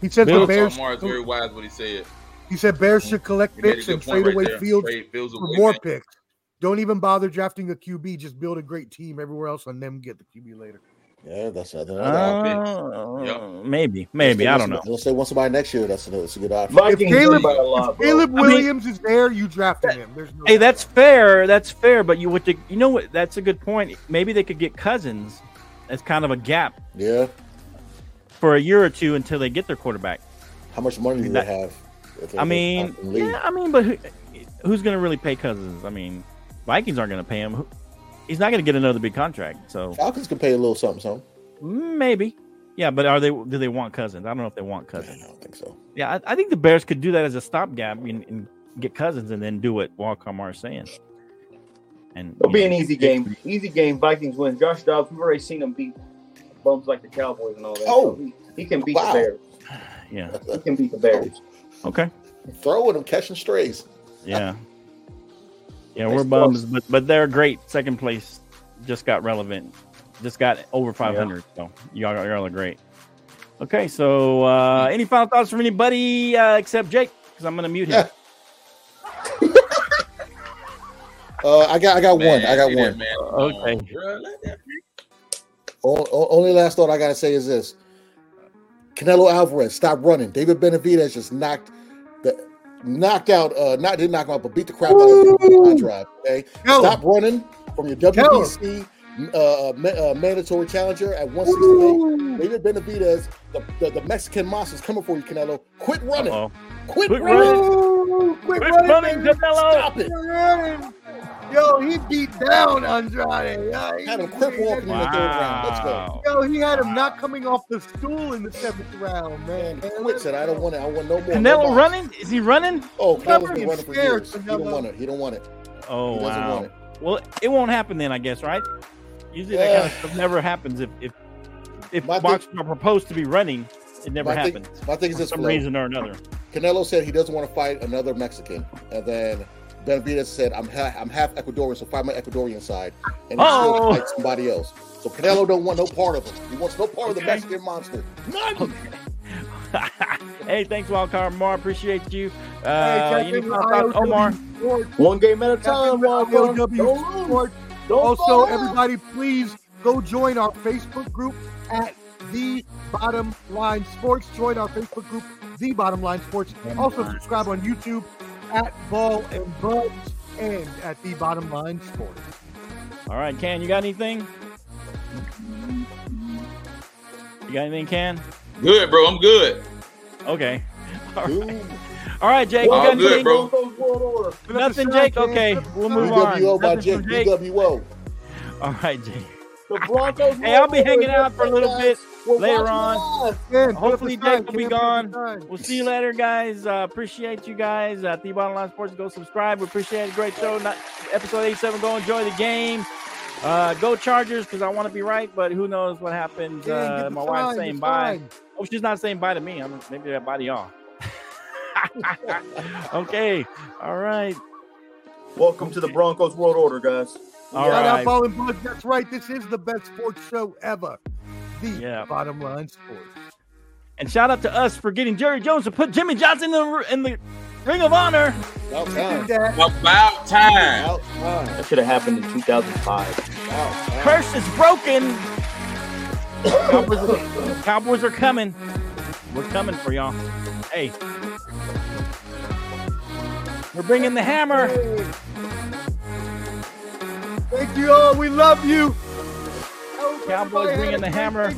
He said the Bears. Lamar is very wise what he said. He said Bears should collect He picks and trade right away there. Fields Trade Fields for away, more man. picks. Don't even bother drafting a QB. Just build a great team everywhere else, and then get the QB later. Yeah, that's another option. Uh, Yep. Maybe, maybe. I don't know. Let's say once somebody next year. That's a, that's a good option. Vikings Caleb- a lot, bro. Caleb I mean- Williams is there. You drafted him. There's no Hey, doubt that's about fair. That's fair. But you, what you, you know what? That's a good point. Maybe they could get Cousins as kind of a gap Yeah. for a year or two until they get their quarterback. How much money do That- they have? I mean, yeah, I mean, but who, who's going to really pay Cousins? I mean, Vikings aren't going to pay him. Who- He's not going to get another big contract. So Falcons can pay a little something, something. maybe, yeah. But are they? Do they want Cousins? I don't know if they want Cousins. I don't think so. Yeah, I, I think the Bears could do that as a stopgap and, and get Cousins, and then do what Walt Kamar is saying. And It'll be know, an easy game. Easy game. Vikings win. Josh Dobbs, we've already seen him beat bums like the Cowboys and all that. Oh. So he, he can beat Wow. the Bears. Yeah. He can beat the Bears. Okay. Throwing them, catching strays. Yeah. Yeah, Nice we're bums, but but they're great. Second place just got relevant. Just got over 500. So y'all, y'all are great. Okay, so uh, any final thoughts from anybody uh, except Jake? Because I'm going to mute him. Uh, I got, I got Man, one. I got one. man. Okay. Oh, bruh, let that- O- o- only last thought I gotta say is this: Canelo Alvarez, stop running. David Benavidez just knocked the knocked out. Uh, not didn't knock him out, but beat the crap out of him drive. Okay, Tell stop running from your WBC uh, ma- uh, mandatory challenger at 168. David Benavidez, the, the, the Mexican monster's coming for you, Canelo. Quit running. Quit, Quit running. Ooh, quit Quit running, running. Canelo. Stop it. Quit running. Yo, he beat down Andrade. Yeah, he- Had him crip walking in the third round. Let's go. Yo, he had him not coming off the stool in the seventh round, man. Man, quit said I don't want it. I want no more. no Canelo more." running? Is he running? Oh, Canelo's Stop been running for being years. scared, He don't want it. He don't want it. Oh, He doesn't wow. want it. Well, it won't happen then, I guess, right? Usually that kind of stuff never happens if if if My thing- boxers are proposed to be running, it never My thing, happens my thing is for some Flo. reason or another. Canelo said he doesn't want to fight another Mexican, and then Benavidez said, "I'm half, I'm half Ecuadorian, so fight my Ecuadorian side." And he's still Oh. fight somebody else. So Canelo don't want no part of him. He wants no part of the Mexican monster. None. hey, thanks, Wildcard Omar. Appreciate you. Hey, Uh, check any thoughts, Omar? One game at a time, in Walker. IOW Don't. Sports. Don't Also, fall. everybody, please go join our Facebook group at The Bottom Line Sports. Join our Facebook group, The Bottom Line Sports. Also, subscribe on YouTube at Ball and Buds and at The Bottom Line Sports. All right, Can, you got anything? You got anything, Can? Good, bro. I'm good. Okay. All right, Dude, All right Jake. You All got good, anything? bro. Broncos world order. Nothing, Jake. Okay, we'll move on. BWO by Nothing Jake. Jake. BWO. All right, Jake. The Broncos. Hey, I'll be hanging out for a little bit We're later on. live. Man, Hopefully the. Jake will be Can't put up gone. We'll see you later, guys. Uh, appreciate you guys. Uh, the Bottom Line Sports. Go subscribe. We appreciate it. Great show. Not, episode 87. Go enjoy the game. Uh, go Chargers because I want to be right, but who knows what happens. Yeah, Uh, get the my wife's saying bye. sign. Oh, she's not saying bye to me. I'm maybe bye to y'all. okay. All right. Welcome to the Broncos world order, guys. All Shout out right. Ball and Buds. That's right. This is the best sports show ever. The Yeah. Bottom Line Sports. And shout out to us for getting Jerry Jones to put Jimmy Johnson in the in the Ring of Honor. About time. that. About time. About time. That should have happened in 2005. About. Curse is broken. Cowboys are, Cowboys are coming. We're coming for y'all. Hey. We're bringing the hammer. Hey. Thank you all. We love you. Cowboys bringing the hammer.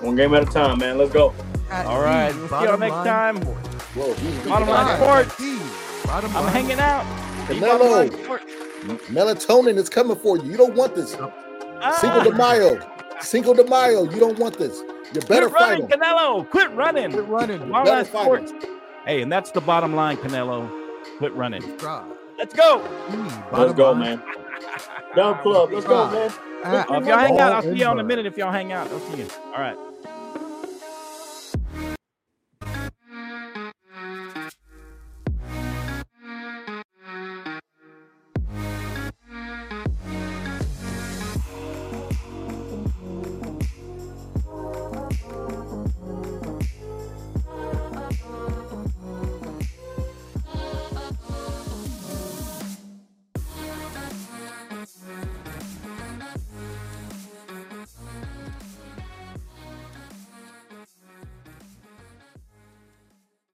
One game at a time, man. Let's go. At All right. We'll see y'all next time. Sports. Whoa, he's Bottom line guy. sports. The Bottom I'm Line hanging out. Canelo. Melatonin is coming for you. You don't want this. Cinco de Ah, Mayo. Cinco de Mayo. You don't want this. You better quit fight running, him. Canelo. Quit running. Quit running. Bottom line fight sports. Hey, and that's the bottom line, Canelo. Quit running. Subscribe. Let's go. The Let's go, Line man. Down club. Let's go, man. Uh, if y'all hang out, I'll see you all in a minute. If y'all hang out, I'll see you. All right.